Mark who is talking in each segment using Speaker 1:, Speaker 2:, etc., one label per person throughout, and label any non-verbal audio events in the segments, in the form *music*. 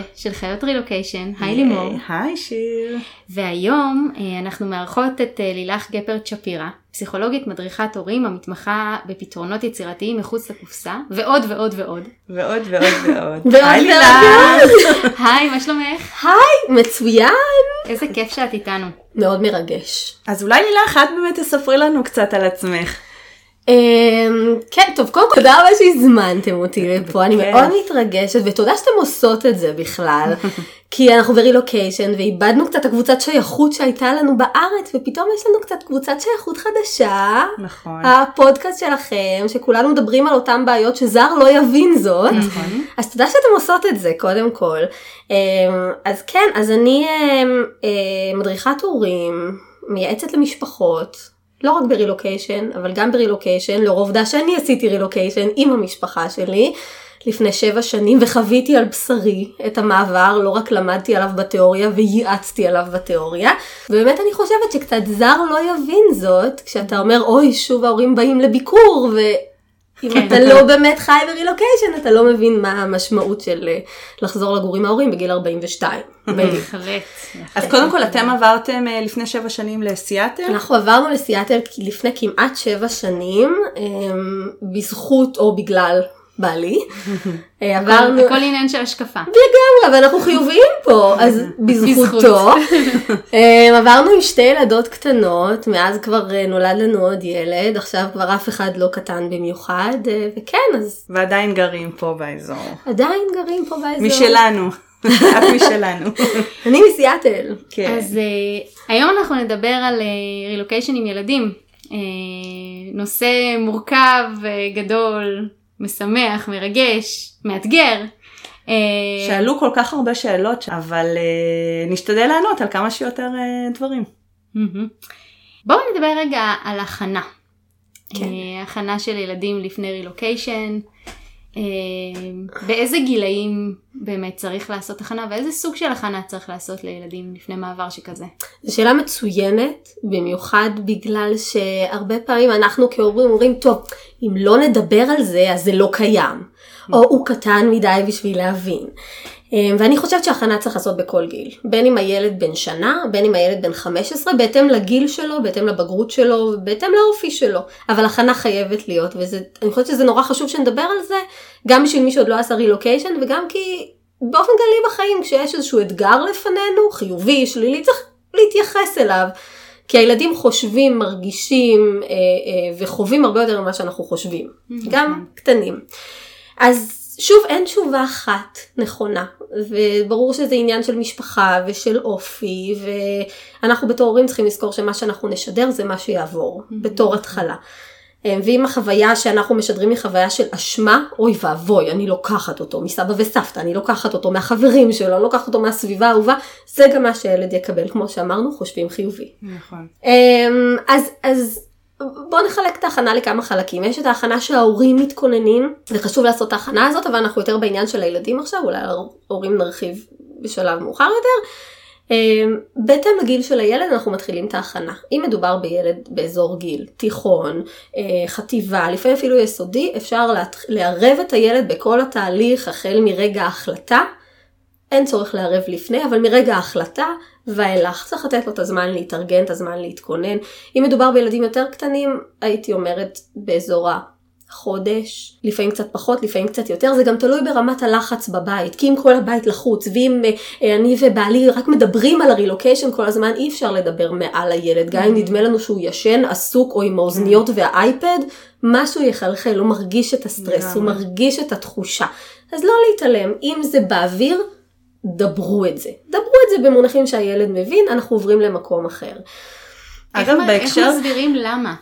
Speaker 1: 11 של חיות רילוקיישן, היי לימור.
Speaker 2: היי שיר.
Speaker 1: והיום אה, אנחנו מארחות את אה, לילך גפרט שפירא, פסיכולוגית מדריכת הורים המתמחה בפתרונות יצירתיים מחוץ לקופסה, ועוד ועוד ועוד.
Speaker 2: ועוד ועוד *laughs* ועוד.
Speaker 1: ועוד
Speaker 2: היי לילך. *laughs*
Speaker 1: היי, מה שלומך?
Speaker 3: היי, מצוין.
Speaker 1: איזה כיף שאת איתנו.
Speaker 3: מאוד מרגש.
Speaker 2: אז אולי לילך את באמת תספרי לנו קצת על עצמך.
Speaker 3: אמ, כן, טוב, קודם כל תודה רבה שהזמנתם אותי לפה, אני. מאוד מתרגשת, ותודה שאתם עושות את זה בכלל, *laughs* כי אנחנו ברילוקיישן, ואיבדנו קצת הקבוצת שייכות שהייתה לנו בארץ, ופתאום יש לנו קצת קבוצת שייכות חדשה.
Speaker 2: נכון.
Speaker 3: הפודקאסט שלכם, שכולנו מדברים על אותן בעיות שזר לא יבין זאת.
Speaker 2: נכון.
Speaker 3: אז תודה שאתם עושות את זה, קודם כל. אמ, אז כן, אז אני אמ, אה, מדריכת הורים, מייעצת למשפחות, לא רק ברילוקיישן, אבל גם ברילוקיישן, לאור העובדה שאני עשיתי רילוקיישן עם המשפחה שלי. לפני שבע שנים וחוויתי על בשרי את המעבר, לא רק למדתי עליו בתיאוריה וייעצתי עליו בתיאוריה. ובאמת אני חושבת שקצת זר לא יבין זאת, כשאתה אומר אוי שוב ההורים באים לביקור ואם
Speaker 1: כן.
Speaker 3: אתה לא באמת חי ברילוקיישן אתה לא מבין מה המשמעות של אה, לחזור לגור עם ההורים בגיל 42. *laughs*
Speaker 1: בהחלט.
Speaker 2: אז קודם כל אתם עברתם אה, לפני שבע שנים לסיאטל?
Speaker 3: אנחנו עברנו לסיאטל לפני כמעט שבע שנים, אמ, בזכות או בגלל בעלי. *laughs* אה, עברנו,
Speaker 1: הכל עניין של השקפה.
Speaker 3: לגמרי, ואנחנו חיוביים פה, אז *laughs* בזכותו. אמ, עברנו עם שתי ילדות קטנות, מאז כבר אה, נולד לנו עוד ילד, עכשיו כבר אף אחד לא קטן במיוחד, אה, וכן, אז
Speaker 2: ועדיין גרים פה באזור.
Speaker 3: עדיין גרים פה באזור.
Speaker 2: משלנו. *laughs* את משלנו.
Speaker 3: אני מסיאטל.
Speaker 2: כן.
Speaker 1: אז היום אנחנו נדבר על רילוקיישן עם ילדים. נושא מורכב, גדול, משמח, מרגש, מאתגר. Uh,
Speaker 2: שאלו כל כך הרבה שאלות, אבל אה, נשתדל לענות על כמה שיותר אה, דברים.
Speaker 1: בואו נדבר רגע על הכנה.
Speaker 3: כן.
Speaker 1: אה, הכנה של ילדים לפני רילוקיישן. אה, באיזה גילאים באמת צריך לעשות הכנה ואיזה סוג של הכנה צריך לעשות לילדים לפני מעבר שכזה.
Speaker 3: זו שאלה מצוינת, במיוחד בגלל שהרבה פעמים אנחנו כהורים אומרים, טוב, אם לא נדבר על זה, אז זה לא קיים. או הוא קטן מדי בשביל להבין. אמ, ואני חושבת שהכנה צריך לעשות בכל גיל. בין אם הילד בן שנה, בין אם הילד בן 15, בהתאם לגיל שלו, בהתאם לבגרות שלו, בהתאם לאופי שלו. אבל הכנה חייבת להיות, ואני חושבת שזה נורא חשוב שנדבר על זה, גם בשביל מי שעוד לא עשה רילוקיישן, וגם כי באופן כללי בחיים, כשיש איזשהו אתגר לפנינו, חיובי, שלילי, צריך להתייחס אליו. כי הילדים חושבים, מרגישים אה, אה, וחווים הרבה יותר ממה שאנחנו חושבים, גם קטנים. אז שוב, אין תשובה אחת נכונה, וברור שזה עניין של משפחה ושל אופי, ואנחנו בתור הורים צריכים לזכור שמה שאנחנו נשדר זה מה שיעבור, בתור התחלה. אה, ואם החוויה שאנחנו משדרים היא חוויה של אשמה, אוי ואבוי, אני לוקחת אותו מסבא וסבתא, אני לוקחת אותו מהחברים שלו, אני לוקחת אותו מהסביבה האהובה, זה גם מה שהילד יקבל, כמו שאמרנו, חושבים חיובי.
Speaker 2: נכון.
Speaker 3: אמ, אז, אז בואו נחלק את ההכנה לכמה חלקים. יש את ההכנה שההורים מתכוננים, זה חשוב לעשות את ההכנה הזאת, אבל אנחנו יותר בעניין של הילדים עכשיו, אולי ההורים נרחיב בשלב מאוחר יותר. אמ, בהתאם לגיל של הילד אנחנו מתחילים את ההכנה. אם מדובר בילד באזור גיל, תיכון, אה, חטיבה, לפעמים אפילו יסודי, אפשר לערב את הילד בכל התהליך החל מרגע ההחלטה. אין צורך לערב לפני, אבל מרגע ההחלטה ואילך. צריך לתת לו את הזמן להתארגן, את הזמן להתכונן. אם מדובר בילדים יותר קטנים, הייתי אומרת באזור החודש, לפעמים קצת פחות, לפעמים קצת יותר, זה גם תלוי ברמת הלחץ בבית, כי אם כל הבית לחוץ, ואם אה, אני ובעלי רק מדברים על הרילוקיישן כל הזמן, אי אפשר לדבר מעל הילד, גם אם נדמה לנו שהוא ישן, עסוק או עם האוזניות והאייפד, משהו יחלחל, הוא מרגיש את הסטרס, הוא. מרגיש את התחושה. אז לא להתעלם, אם זה באוויר, דברו את זה. דברו את זה במונחים שהילד מבין, אנחנו עוברים למקום אחר.
Speaker 2: אגב, בהקשר...
Speaker 1: איך מסבירים למה?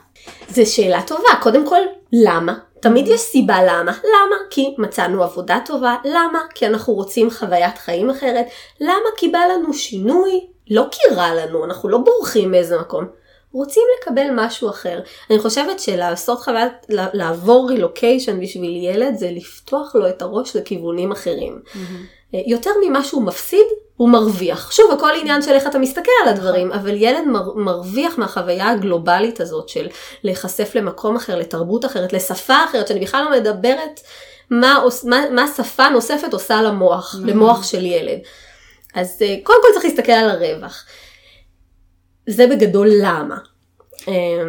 Speaker 3: זו שאלה טובה, קודם כל, למה? תמיד יש סיבה למה. למה? כי מצאנו עבודה טובה. למה? כי אנחנו רוצים חוויית חיים אחרת. למה? כי בא לנו שינוי. לא כי רע לנו, אנחנו לא בורחים מאיזה מקום. רוצים לקבל משהו אחר. אני חושבת שלעשות חוויית, לעבור רילוקיישן בשביל ילד זה לפתוח לו את הראש לכיוונים אחרים. יותר ממה שהוא מפסיד, הוא מרוויח. שוב, הכל עניין של איך אתה מסתכל על הדברים, אבל ילד מר, מרוויח מהחוויה הגלובלית הזאת של להיחשף למקום אחר, לתרבות אחרת, לשפה אחרת, שאני בכלל לא מדברת מה, מה, מה שפה נוספת עושה למוח,
Speaker 1: נכון.
Speaker 3: למוח של ילד. אז אה, קודם כל צריך להסתכל על הרווח. זה בגדול למה. אה,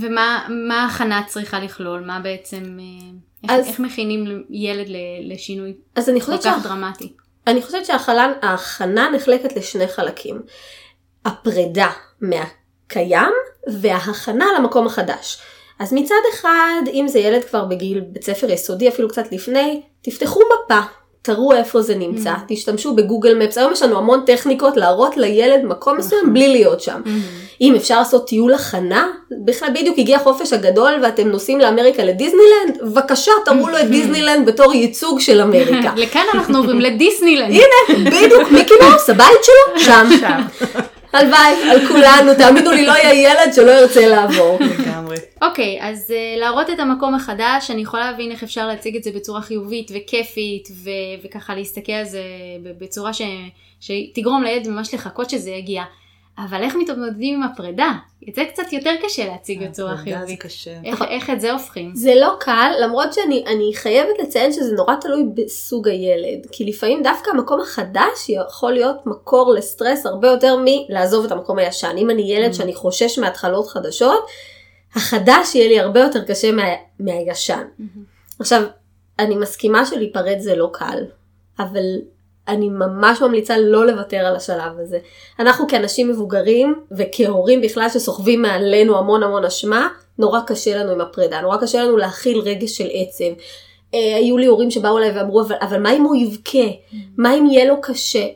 Speaker 1: ומה מה ההכנה צריכה לכלול? מה בעצם, אה, איך,
Speaker 3: אז-
Speaker 1: איך מכינים ילד לשינוי
Speaker 3: אז אני
Speaker 1: כל כך
Speaker 3: שה...
Speaker 1: דרמטי?
Speaker 3: אני חושבת שההכנה ההכנה נחלקת לשני חלקים. הפרידה מהקיים וההכנה למקום החדש. אז מצד אחד, אם זה ילד כבר בגיל בית ספר יסודי, אפילו קצת לפני, תפתחו מפה, תראו איפה זה נמצא,
Speaker 1: Mm.
Speaker 3: תשתמשו בגוגל מפס, היום יש לנו המון טכניקות להראות לילד מקום מסוים
Speaker 1: נכון.
Speaker 3: בלי להיות שם.
Speaker 1: Mm-hmm.
Speaker 3: אם אפשר לעשות טיול הכנה, בכלל בדיוק הגיע החופש הגדול ואתם נוסעים לאמריקה לדיסנילנד, בבקשה תראו לו את *laughs* דיסנילנד בתור ייצוג של אמריקה. *laughs*
Speaker 1: לכאן אנחנו עוברים *laughs* לדיסנילנד.
Speaker 3: הנה, בדיוק, מיקי מאוס, הבית שלו, שם.
Speaker 2: שם,
Speaker 3: הלוואי, על כולנו, תאמינו לי, לא יהיה ילד שלא ירצה לעבור.
Speaker 2: לגמרי.
Speaker 1: אוקיי, אז uh, להראות את המקום החדש, אני יכולה להבין איך אפשר להציג את זה בצורה חיובית וכיפית, ו- וככה להסתכל על זה בצורה ש- שתגרום לילד ממש לחכות שזה יגיע. אבל איך מתמודדים עם הפרידה? את זה קצת יותר קשה להציג בצורה
Speaker 2: זה
Speaker 1: חיובית.
Speaker 2: קשה.
Speaker 1: איך, איך את זה הופכים?
Speaker 3: זה לא קל, למרות שאני אני חייבת לציין שזה נורא תלוי בסוג הילד. כי לפעמים דווקא המקום החדש יכול להיות מקור לסטרס הרבה יותר מלעזוב את המקום הישן. אם אני ילד שאני חושש מהתחלות חדשות, החדש יהיה לי הרבה יותר קשה מה, מהישן. עכשיו, אני מסכימה שלהיפרד זה לא קל, אבל אני ממש ממליצה לא לוותר על השלב הזה. אנחנו כאנשים מבוגרים וכהורים בכלל שסוחבים מעלינו המון המון אשמה, נורא קשה לנו עם הפרידה, נורא קשה לנו להכיל רגש של עצב. אה, היו לי הורים שבאו אליי ואמרו, אבל, אבל מה אם הוא יבכה? מה אם יהיה לו קשה?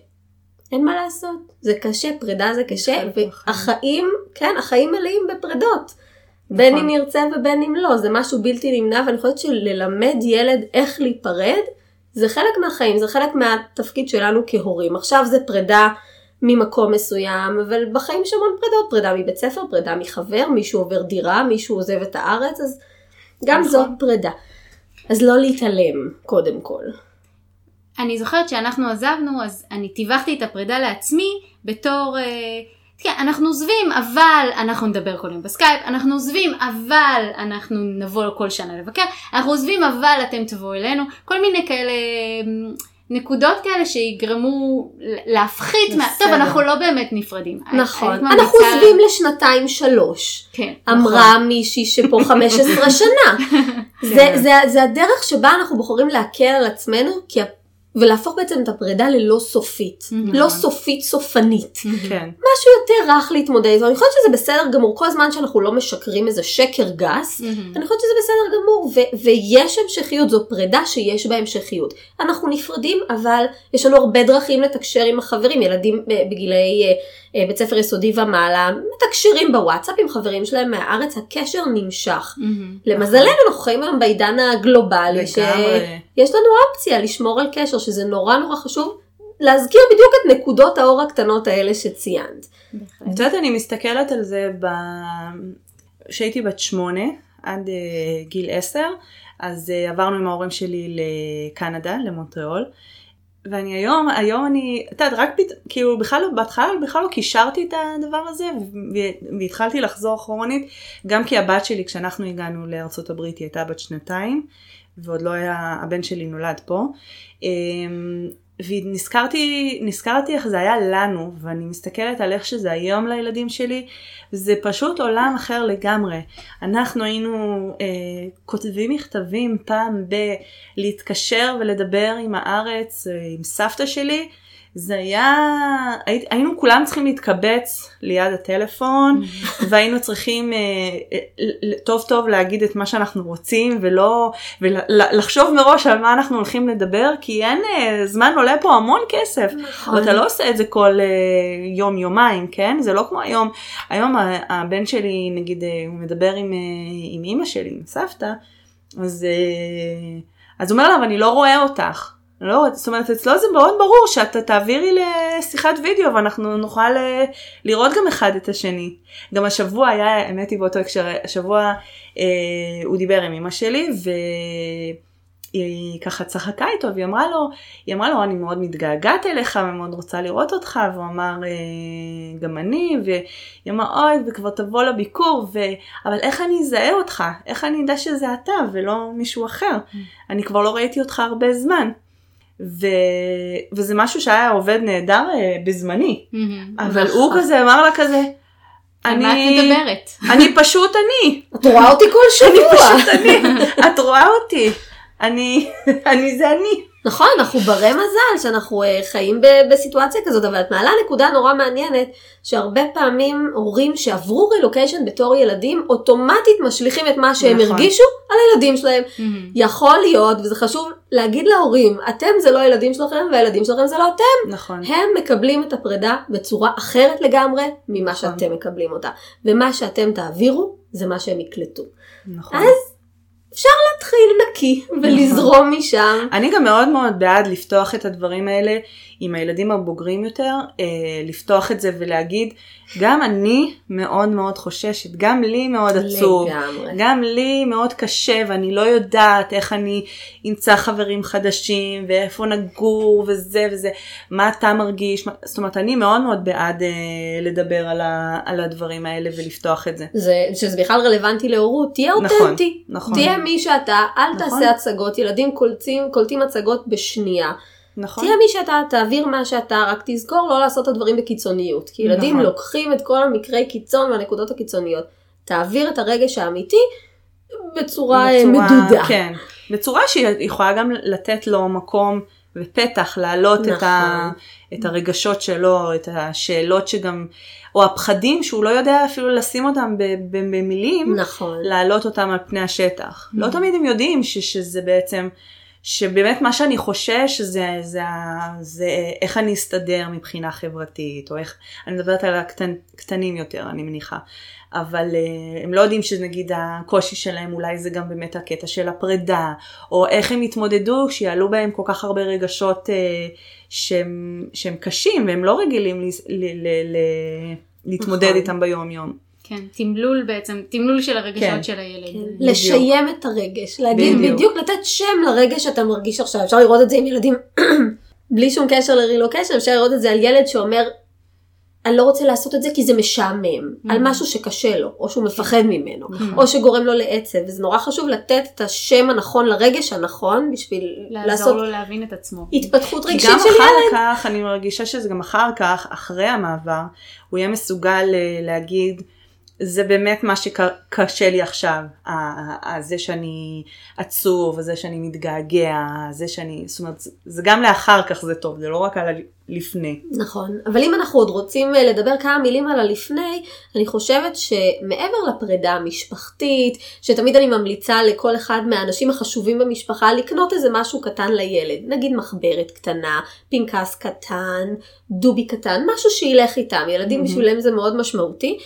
Speaker 3: אין מה לעשות, זה קשה, פרידה זה קשה,
Speaker 2: חלק מהחיים.
Speaker 3: והחיים, כן, החיים מלאים בפרידות. בין
Speaker 2: נכון.
Speaker 3: אם ירצה ובין אם לא, זה משהו בלתי נמנע, ואני חושבת שללמד ילד איך להיפרד, זה חלק מהחיים, זה חלק מהתפקיד שלנו כהורים. עכשיו זה פרידה ממקום מסוים, אבל בחיים יש המון פרידות, פרידה מבית ספר, פרידה מחבר, מישהו עובר דירה, מישהו עוזב את הארץ, אז גם
Speaker 1: נכון.
Speaker 3: זאת פרידה. אז לא להתעלם, קודם כל.
Speaker 1: אני זוכרת שאנחנו עזבנו, אז אני טיווחתי את הפרידה לעצמי בתור, אה, כן, אנחנו עוזבים, אבל אנחנו נדבר כל יום בסקייפ, אנחנו עוזבים, אבל אנחנו נבוא כל שנה לבקר, אנחנו עוזבים, אבל אתם תבואו אלינו, כל מיני כאלה אה, נקודות כאלה שיגרמו להפחית, מה... טוב. אנחנו לא באמת נפרדים.
Speaker 3: נכון, אנחנו עוזבים לשנתיים שלוש.
Speaker 1: כן,
Speaker 3: אמרה מישהי שפה 15 שנה. *laughs* זה. זה, זה הדרך שבה אנחנו בוחרים להקל על עצמנו כי, ולהפוך בעצם את הפרידה ללא סופית.
Speaker 1: נכון.
Speaker 3: לא סופית סופנית.
Speaker 2: כן.
Speaker 3: משהו יותר רך להתמודד איתו. אני חושבת שזה בסדר גמור כל זמן שאנחנו לא משקרים איזה שקר גס.
Speaker 1: מהמם.
Speaker 3: אני חושבת שזה בסדר גמור, ו- ויש המשכיות, זו פרידה שיש בה המשכיות. אנחנו נפרדים, אבל יש לנו הרבה דרכים לתקשר עם החברים, ילדים אה, בגילאי אה, אה, בית ספר יסודי ומעלה, מתקשרים בוואטסאפ עם חברים שלהם מהארץ, הקשר נמשך.
Speaker 1: מהמם.
Speaker 3: למזלנו אנחנו חיים היום בעידן הגלובלי,
Speaker 2: לגמרי.
Speaker 3: שיש לנו אופציה לשמור על קשר, שזה נורא נורא חשוב. להזכיר בדיוק את נקודות האור הקטנות האלה שציינת.
Speaker 2: את יודעת, אני מסתכלת על זה ב... כשהייתי בת שמונה עד uh, גיל עשר, אז uh, עברנו עם ההורים שלי לקנדה, למונטריאול. ואני היום, היום אני, את יודעת, רק פת... כאילו בכלל, לא- בהתחלה בכלל לא קישרתי את הדבר הזה, והתחלתי לחזור אחורנית, גם כי הבת שלי, כשאנחנו הגענו לארצות הברית, היא הייתה בת שנתיים, ועוד לא היה, הבן שלי נולד פה. אמ, ונזכרתי נזכרתי איך זה היה לנו, ואני מסתכלת על איך שזה היום לילדים שלי, זה פשוט עולם אחר לגמרי. אנחנו היינו אה, כותבים מכתבים פעם בלהתקשר ולדבר עם הארץ, אה, עם סבתא שלי. זה היה, הי- היינו כולם צריכים להתקבץ ליד הטלפון *laughs* והיינו צריכים אה, אה, טוב טוב להגיד את מה שאנחנו רוצים ולא, ולחשוב מראש על מה אנחנו הולכים לדבר כי אין, אה, זמן עולה פה המון כסף.
Speaker 3: נכון.
Speaker 2: ואתה לא עושה את זה כל יום יומיים, כן? זה לא כמו היום. היום הבן שלי, נגיד, הוא מדבר עם, עם אימא שלי, עם סבתא, אז, אז הוא אומר לה, אבל אני לא רואה אותך. לא, זאת אומרת, אצלו זה מאוד ברור שאתה תעבירי לשיחת וידאו ואנחנו נוכל אה, לראות גם אחד את השני. גם השבוע היה, האמת היא באותו הקשר, השבוע אה, הוא דיבר עם אמא שלי היא ככה צחקה איתו והיא אמרה לו, היא אמרה לו אני מאוד מתגעגעת אליך ומאוד רוצה לראות אותך והוא אמר אה, גם אני והיא אמרה אוי וכבר תבוא לביקור ו... אבל איך אני אזהה אותך? איך אני אדע שזה אתה ולא מישהו אחר? אני כבר לא ראיתי אותך הרבה זמן. ו... וזה משהו שהיה עובד נהדר אה, בזמני, אבל הוא כזה אמר לה כזה,
Speaker 1: על מה את מדברת? *laughs*
Speaker 2: אני פשוט אני,
Speaker 3: את רואה אותי כל
Speaker 2: אני
Speaker 3: שבוע.
Speaker 2: פשוט אני, את רואה אותי, אני, *laughs* אני זה אני.
Speaker 3: נכון, אנחנו ברי מזל שאנחנו אה, חיים בסיטואציה כזאת, אבל את מעלה נקודה נורא מעניינת, שהרבה פעמים הורים שעברו רילוקיישן בתור ילדים, אוטומטית משליכים את מה שהם
Speaker 2: נכון.
Speaker 3: הרגישו על הילדים שלהם. יכול להיות, וזה חשוב להגיד להורים, אתם זה לא הילדים שלכם, והילדים שלכם זה לא אתם.
Speaker 2: נכון,
Speaker 3: הם מקבלים את הפרידה בצורה אחרת לגמרי ממה
Speaker 2: נכון.
Speaker 3: שאתם מקבלים אותה. ומה שאתם תעבירו, זה מה שהם יקלטו.
Speaker 2: נכון.
Speaker 3: אז אפשר להתחיל נקי ולזרום משם.
Speaker 2: אני גם מאוד מאוד בעד לפתוח את הדברים האלה עם הילדים הבוגרים יותר, אה, לפתוח את זה ולהגיד, גם אני מאוד מאוד חוששת, גם לי מאוד עצוב,
Speaker 3: לגמרי.
Speaker 2: גם לי מאוד קשה ואני לא יודעת איך אני אמצא חברים חדשים ואיפה נגור וזה וזה, מה אתה מרגיש, זאת אומרת אני מאוד מאוד בעד אה, לדבר על, ה, על הדברים האלה ולפתוח את זה.
Speaker 3: זה, שזה בכלל רלוונטי להורות, תהיה
Speaker 2: נכון,
Speaker 3: אותנטי,
Speaker 2: נכון.
Speaker 3: תהיה מי שאתה, אל
Speaker 2: נכון.
Speaker 3: תעשה הצגות, ילדים קולטים, קולטים הצגות בשנייה.
Speaker 2: נכון?
Speaker 3: תהיה מי שאתה, תעביר מה שאתה, רק תזכור לא לעשות את הדברים בקיצוניות. כי ילדים
Speaker 2: נכון.
Speaker 3: לוקחים את כל המקרי קיצון והנקודות הקיצוניות. תעביר את הרגש האמיתי בצורה, אה, מדודה.
Speaker 2: כן, בצורה שהיא יכולה גם לתת לו מקום ופתח להעלות את, ה,
Speaker 3: נכון.
Speaker 2: את הרגשות שלו, את השאלות שגם, או הפחדים שהוא לא יודע אפילו לשים אותם במילים,
Speaker 3: נכון.
Speaker 2: להעלות אותם על פני השטח. לא תמיד הם יודעים ש, שזה בעצם, שבאמת מה שאני חושש זה, זה, זה איך אני אסתדר מבחינה חברתית, או איך, אני מדברת על הקטנים יותר, אני מניחה. אבל uh, הם לא יודעים שנגיד הקושי שלהם אולי זה גם באמת הקטע של הפרידה, או איך הם יתמודדו כשיעלו בהם כל כך הרבה רגשות uh, שהם, שהם קשים והם לא רגילים ל, ל, ל, ל, להתמודד
Speaker 3: נכון.
Speaker 2: איתם ביום יום.
Speaker 1: כן, תמלול בעצם, תמלול של הרגשות
Speaker 2: כן.
Speaker 1: של הילד.
Speaker 3: כן, לשיים את הרגש, להגיד
Speaker 2: בדיוק.
Speaker 3: בדיוק, לתת שם לרגש שאתה מרגיש עכשיו, אפשר לראות את זה עם ילדים *clears throat* בלי שום קשר לרילוקיישן, אפשר לראות את זה על ילד שאומר, אני לא רוצה לעשות את זה כי זה משעמם, על משהו שקשה לו, או שהוא מפחד ממנו, או שגורם לו לעצב, וזה נורא חשוב לתת את השם הנכון לרגש הנכון, בשביל
Speaker 1: לעזור
Speaker 3: לעשות
Speaker 1: לו להבין את עצמו.
Speaker 3: התפתחות
Speaker 2: כי
Speaker 3: רגשית
Speaker 2: גם
Speaker 3: של
Speaker 2: אחר
Speaker 3: ילד.
Speaker 2: כך, אני מרגישה שזה גם אחר כך, אחרי המעבר, הוא יהיה מסוגל אה, להגיד, זה באמת מה שקשה לי עכשיו, זה שאני עצוב, זה שאני מתגעגע, זה שאני, זאת אומרת, זה- גם לאחר כך זה טוב, זה לא רק על הלפני.
Speaker 3: נכון, אבל אם אנחנו עוד רוצים אה, לדבר כמה מילים על הלפני, אני חושבת שמעבר לפרידה המשפחתית, שתמיד אני ממליצה לכל אחד מהאנשים החשובים במשפחה לקנות איזה משהו קטן לילד, נגיד מחברת קטנה, פנקס קטן, דובי קטן, משהו שילך איתם, ילדים. בשבילם זה מאוד משמעותי.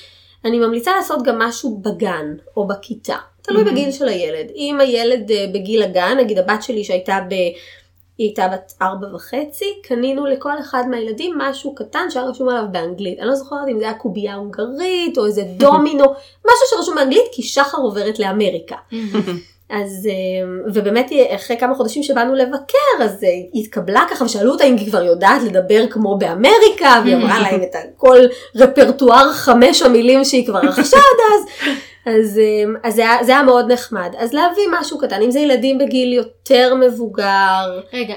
Speaker 3: אני ממליצה לעשות גם משהו בגן או בכיתה, תלוי
Speaker 2: מהמם.
Speaker 3: בגיל של הילד. אם הילד אה, בגיל הגן, נגיד הבת שלי שהייתה ב... היא הייתה בת ארבע וחצי, קנינו לכל אחד מהילדים משהו קטן שהיה רשום עליו באנגלית. אני לא זוכרת אם זה היה קובייה הונגרית או איזה *laughs* דומינו, משהו שרשום באנגלית כי שחר עוברת לאמריקה. אז אה, ובאמת אחרי כמה חודשים שבאנו לבקר אז אה, היא התקבלה ככה ושאלו אותה אם היא כבר יודעת לדבר כמו באמריקה והיא אמרה *laughs* להם את כל רפרטואר חמש המילים שהיא כבר רכשה עד אז. אז, אה, אז זה, היה, זה היה מאוד נחמד. אז להביא משהו קטן, אם זה ילדים בגיל יותר מבוגר,
Speaker 1: רגע,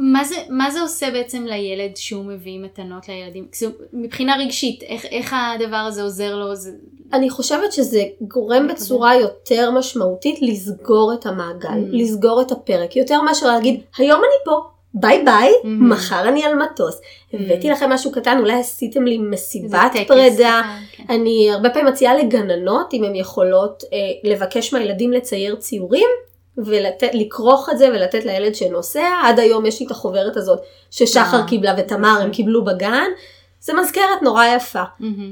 Speaker 1: מה זה, מה זה עושה בעצם לילד שהוא מביא מתנות לילדים? מבחינה רגשית, איך, איך הדבר הזה עוזר לו? זה...
Speaker 3: אני חושבת שזה גורם. בצורה יותר משמעותית לסגור את המעגל,
Speaker 1: Mm.
Speaker 3: לסגור את הפרק, יותר מאשר להגיד, היום אני פה, ביי ביי,
Speaker 1: Mm.
Speaker 3: מחר אני על מטוס. הבאתי לכם משהו קטן, אולי עשיתם לי מסיבת פרידה.
Speaker 1: קטן, כן.
Speaker 3: אני הרבה פעמים מציעה לגננות, אם הן יכולות אה, לבקש מהילדים לצייר ציורים. ולכרוך את זה ולתת לילד שנוסע, עד היום יש לי את החוברת הזאת ששחר
Speaker 2: אה,
Speaker 3: קיבלה ותמר הם קיבלו בגן, זה מזכרת נורא יפה.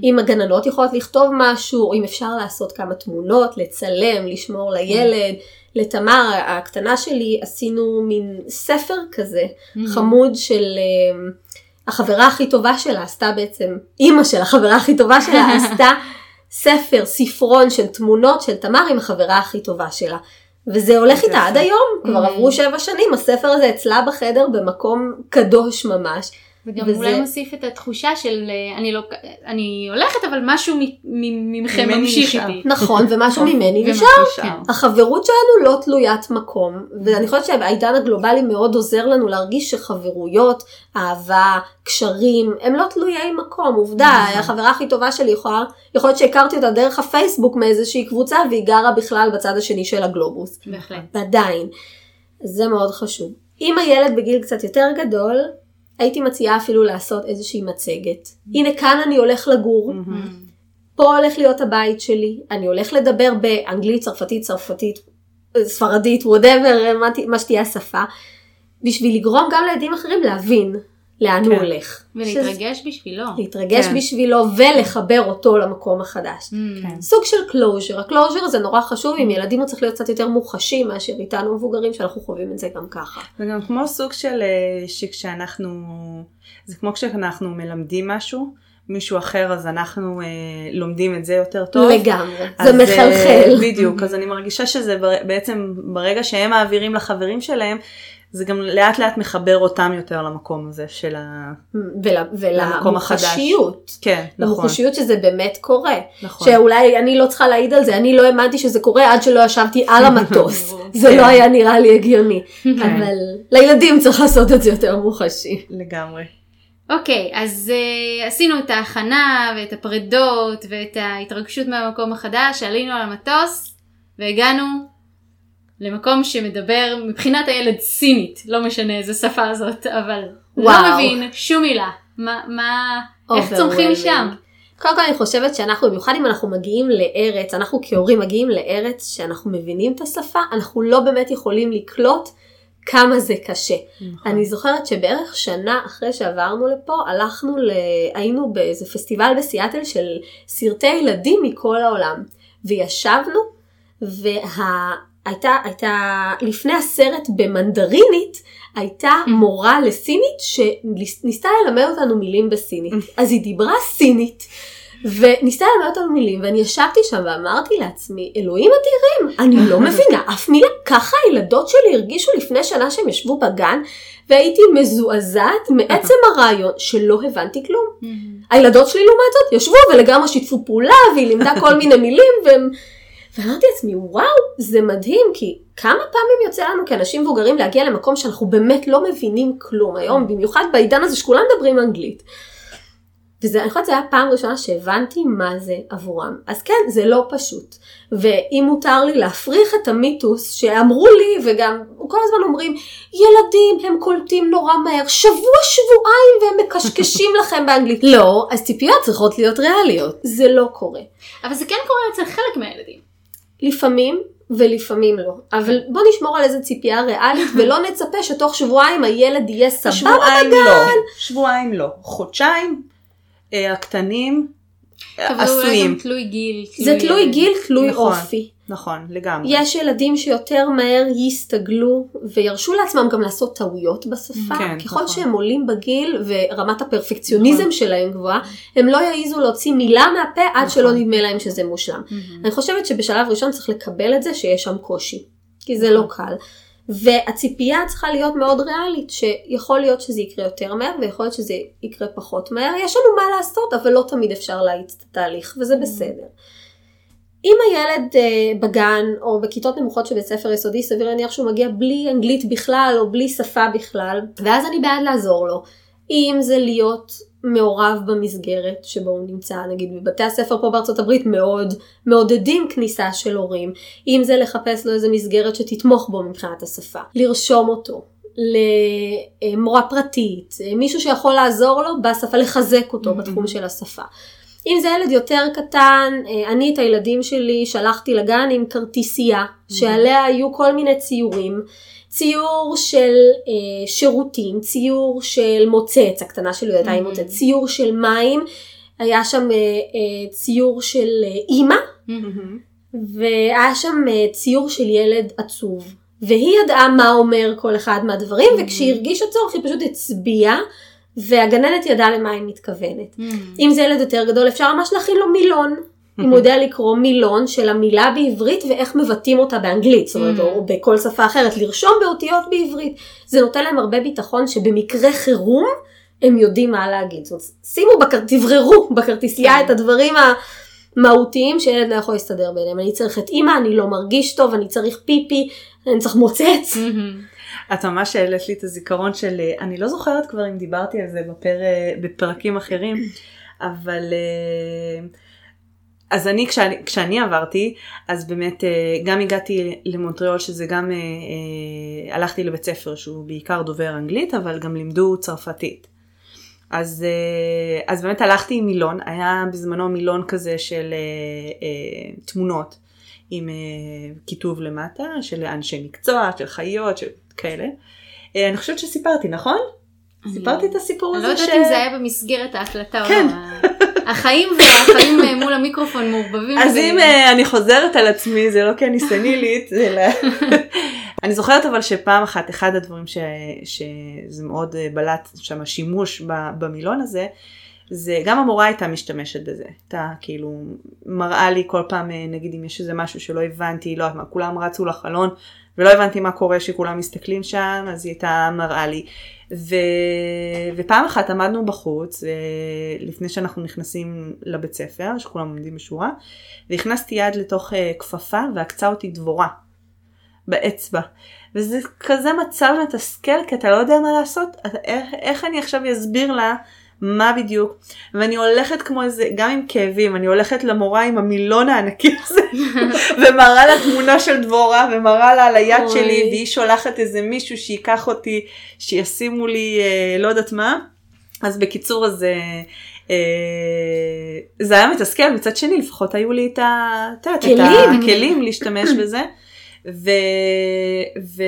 Speaker 3: אם הגננות יכולות לכתוב משהו, או אם אפשר לעשות כמה תמונות, לצלם, לשמור לילד. לתמר הקטנה שלי עשינו מין ספר כזה. חמוד של אה, החברה הכי טובה שלה עשתה בעצם, אימא של החברה הכי טובה שלה *laughs* עשתה ספר, ספרון של תמונות של תמר עם החברה הכי טובה שלה. וזה הולך איתה. עד היום, כבר
Speaker 1: Mm.
Speaker 3: עברו שבע שנים, הספר הזה אצלה בחדר במקום קדוש ממש.
Speaker 1: וגם
Speaker 3: וזה-
Speaker 1: אולי מוסיף את התחושה של אה, אני לא, אני הולכת אבל משהו מ- מ- מכם
Speaker 2: ממני
Speaker 1: ממשיך. איתי.
Speaker 3: נכון, ומשהו ממני
Speaker 1: ומשהו
Speaker 3: נשאר.
Speaker 1: כן.
Speaker 3: החברות שלנו לא תלוית מקום, ואני חושבת שהעידן הגלובלי מאוד עוזר לנו להרגיש שחברויות, אהבה, קשרים, הם לא תלויי מקום. עובדה,
Speaker 2: נכון.
Speaker 3: החברה הכי טובה שלי יכולה, יכול להיות שהכרתי אותה דרך הפייסבוק מאיזושהי קבוצה, והיא גרה בכלל בצד השני של הגלובוס.
Speaker 1: בהחלט.
Speaker 3: ועדיין, זה מאוד חשוב. אם הילד בגיל קצת יותר גדול, הייתי מציעה אפילו לעשות איזושהי מצגת. הנה כאן אני הולך לגור, פה הולך להיות הבית שלי, אני הולך לדבר באנגלית, צרפתית, צרפתית, ספרדית, whatever, מה, מה שתהיה השפה, בשביל לגרום גם לילדים אחרים להבין לאן הוא
Speaker 2: כן.
Speaker 3: הולך. שזה-
Speaker 1: ולהתרגש בשבילו.
Speaker 3: להתרגש
Speaker 2: כן.
Speaker 3: בשבילו ולחבר אותו למקום החדש.
Speaker 1: Mm.
Speaker 2: כן.
Speaker 3: סוג של closure, ה closure זה נורא חשוב, עם ילדים הוא צריך להיות קצת יותר מוחשי מאשר איתנו מבוגרים שאנחנו חווים את זה גם ככה.
Speaker 2: זה גם כמו סוג של אה, שכשאנחנו, זה כמו כשאנחנו מלמדים משהו, מישהו אחר אז אנחנו אה, לומדים את זה יותר טוב.
Speaker 3: לגמרי,
Speaker 2: אז,
Speaker 3: זה
Speaker 2: אה,
Speaker 3: מחלחל.
Speaker 2: בדיוק, אז אני מרגישה שזה בר- בעצם ברגע שהם מעבירים לחברים שלהם, זה גם לאט לאט מחבר אותם יותר למקום הזה של ה...
Speaker 3: ול-
Speaker 2: למקום החדש.
Speaker 3: ולמוחשיות.
Speaker 2: כן, נכון,
Speaker 3: למוחשיות שזה באמת קורה.
Speaker 2: נכון.
Speaker 3: שאולי אני לא צריכה להעיד על זה, אני לא האמנתי שזה קורה עד שלא ישבתי על המטוס. *laughs* זה
Speaker 2: כן.
Speaker 3: לא היה נראה לי הגיוני. אבל לילדים צריך לעשות את זה יותר מוחשי.
Speaker 2: לגמרי.
Speaker 1: אוקיי, אז uh, עשינו את ההכנה ואת הפרדות ואת ההתרגשות מהמקום החדש, עלינו על המטוס והגענו למקום שמדבר מבחינת הילד סינית, לא משנה איזה שפה זאת, אבל לא
Speaker 3: וואו.
Speaker 1: מבין שום מילה. מה, מה, איך. צומחים משם?
Speaker 3: קודם כל אני חושבת שאנחנו, במיוחד אם אנחנו מגיעים לארץ, אנחנו כהורים מגיעים לארץ שאנחנו מבינים את השפה, אנחנו לא באמת יכולים לקלוט כמה זה קשה.
Speaker 2: נכון.
Speaker 3: אני זוכרת שבערך שנה אחרי שעברנו לפה, הלכנו, ל... היינו באיזה פסטיבל בסיאטל של סרטי ילדים מכל העולם. וישבנו, והייתה, הייתה, לפני הסרט במנדרינית, הייתה מורה לסינית שניסתה ללמד אותנו מילים בסינית. אז היא דיברה סינית. וניסתה ללמד אותנו מילים, ואני ישבתי שם ואמרתי לעצמי, אלוהים אדירים, אני לא *laughs* מבינה אף מילה. ככה הילדות שלי הרגישו לפני שנה שהם ישבו בגן, והייתי מזועזעת מעצם הרעיון שלא הבנתי כלום. הילדות שלי לעומת זאת ישבו ולגמרי שיתפו פעולה, והיא לימדה כל מיני מילים, והם... ואמרתי לעצמי, וואו, זה מדהים, כי כמה פעמים יוצא לנו כאנשים מבוגרים להגיע למקום שאנחנו באמת לא מבינים כלום. היום, במיוחד בעידן הזה שכולם מדברים אנגלית. וזה, אני חושבת שזה היה פעם ראשונה שהבנתי מה זה עבורם. אז כן, זה לא פשוט. ואם מותר לי להפריך את המיתוס שאמרו לי, וגם כל הזמן אומרים, ילדים הם קולטים נורא מהר, שבוע שבועיים והם מקשקשים *laughs* לכם באנגלית. לא, אז ציפיות צריכות להיות ריאליות. זה לא קורה.
Speaker 1: אבל זה כן קורה אצל חלק מהילדים.
Speaker 3: לפעמים ולפעמים לא. אבל בוא נשמור על איזה ציפייה ריאלית *laughs* ולא נצפה שתוך שבועיים הילד יהיה סבבה
Speaker 2: שבועיים
Speaker 3: בגן.
Speaker 2: לא, שבועיים לא, חודשיים, אה, הקטנים אה, עשויים.
Speaker 3: זה תלוי. גיל, תלוי
Speaker 2: נכון.
Speaker 3: אופי.
Speaker 2: נכון, לגמרי.
Speaker 3: יש ילדים שיותר מהר יסתגלו וירשו לעצמם גם לעשות טעויות בשפה.
Speaker 2: כן,
Speaker 3: ככל
Speaker 2: נכון.
Speaker 3: שהם עולים בגיל ורמת הפרפקציוניזם שלהם גבוהה, הם לא יעזו להוציא מילה מהפה עד
Speaker 2: נכון.
Speaker 3: שלא נדמה להם שזה מושלם.
Speaker 1: מהמם.
Speaker 3: אני חושבת שבשלב ראשון צריך לקבל את זה שיש שם קושי, כי זה לא קל. והציפייה צריכה להיות מאוד ריאלית, שיכול להיות שזה יקרה יותר מהר ויכול להיות שזה יקרה פחות מהר. יש לנו מה לעשות, אבל לא תמיד אפשר להאיץ את התהליך, וזה בסדר. אם הילד אה, בגן או בכיתות נמוכות של בית ספר יסודי, סביר להניח שהוא מגיע בלי אנגלית בכלל או בלי שפה בכלל, ואז אני בעד לעזור לו. אם זה להיות מעורב במסגרת שבו הוא נמצא, נגיד בבתי הספר פה בארצות הברית מאוד מעודדים כניסה של הורים, אם זה לחפש לו איזה מסגרת שתתמוך בו מבחינת השפה, לרשום אותו. למורה פרטית, מישהו שיכול לעזור לו בשפה, לחזק אותו בתחום של השפה. אם זה ילד יותר קטן, אה, אני את הילדים שלי שלחתי לגן עם כרטיסייה, שעליה היו כל מיני ציורים. ציור של אה, שירותים, ציור של מוצץ, הקטנה שלי הייתה עם. מוצץ, ציור של מים, היה שם אה, אה, ציור של אה, אימא,
Speaker 2: מהמם.
Speaker 3: והיה שם אה, ציור של ילד עצוב. והיא ידעה מה אומר כל אחד מהדברים. וכשהיא הרגישה צורך היא פשוט הצביעה, והגננת ידעה למה היא מתכוונת.
Speaker 1: מהמם.
Speaker 3: אם זה ילד יותר גדול אפשר ממש להכין לו מילון. *laughs* אם הוא יודע לקרוא מילון של המילה בעברית ואיך מבטאים אותה באנגלית, זאת אומרת, או בכל שפה אחרת, לרשום באותיות בעברית. זה נותן להם הרבה ביטחון שבמקרה חירום הם יודעים מה להגיד. זאת אומרת, שימו, בכר... תבררו בכרטיסייה
Speaker 1: כן.
Speaker 3: את הדברים המהותיים שילד לא יכול להסתדר ביניהם. אני צריך את אימא, אני לא מרגיש טוב, אני צריך פיפי, אני צריך מוצץ.
Speaker 2: את ממש העלית לי את הזיכרון של, אה, אני לא זוכרת כבר אם דיברתי על זה בפר, אה, בפרקים אחרים, אבל אה, אז אני כשאני, כשאני עברתי, אז באמת גם הגעתי למונטריאול שזה גם, הלכתי לבית ספר שהוא בעיקר דובר אנגלית, אבל גם לימדו צרפתית. אז, אז באמת הלכתי עם מילון, היה בזמנו מילון כזה של תמונות עם כיתוב למטה של אנשי מקצוע, של חיות, של כאלה. אה, אני חושבת שסיפרתי, נכון? סיפרתי את הסיפור
Speaker 1: אני
Speaker 2: הזה
Speaker 1: לא יודעת אם זה היה במסגרת ההקלטה או
Speaker 2: כן.
Speaker 1: לא. החיים והחיים אה, מול המיקרופון מעורבבים.
Speaker 2: אז אם אה, אני חוזרת על עצמי, זה לא כי אני סנילית, אלא... *laughs* אני זוכרת אבל שפעם אחת, אחד הדברים ש... שזה מאוד בלט שם השימוש במילון הזה, זה גם המורה הייתה משתמשת בזה, הייתה כאילו מראה לי כל פעם נגיד אם יש איזה משהו שלא הבנתי, לא יודעת מה, כולם רצו לחלון ולא הבנתי מה קורה שכולם מסתכלים שם, אז היא הייתה מראה לי. ו... ופעם אחת עמדנו בחוץ, אה, לפני שאנחנו נכנסים לבית ספר, שכולם עומדים בשורה, והכנסתי יד לתוך אה, כפפה ועקצה אותי דבורה באצבע. וזה כזה מצב מתסכל, כי אתה לא יודע מה לעשות, אתה, איך, איך אני עכשיו אסביר לה מה בדיוק, ואני הולכת כמו איזה, גם עם כאבים, אני הולכת למורה עם המילון הענקי הזה, *laughs* ומראה לה תמונה של דבורה, ומראה לה על היד. שלי, והיא שולחת איזה מישהו שייקח אותי, שישימו לי אה, לא יודעת מה. אז בקיצור, אז אה, אה, זה היה מתסכל, מצד שני לפחות היו לי את ה- את יודעת, את
Speaker 3: כלים.
Speaker 2: הכלים להשתמש בזה. ו, ו,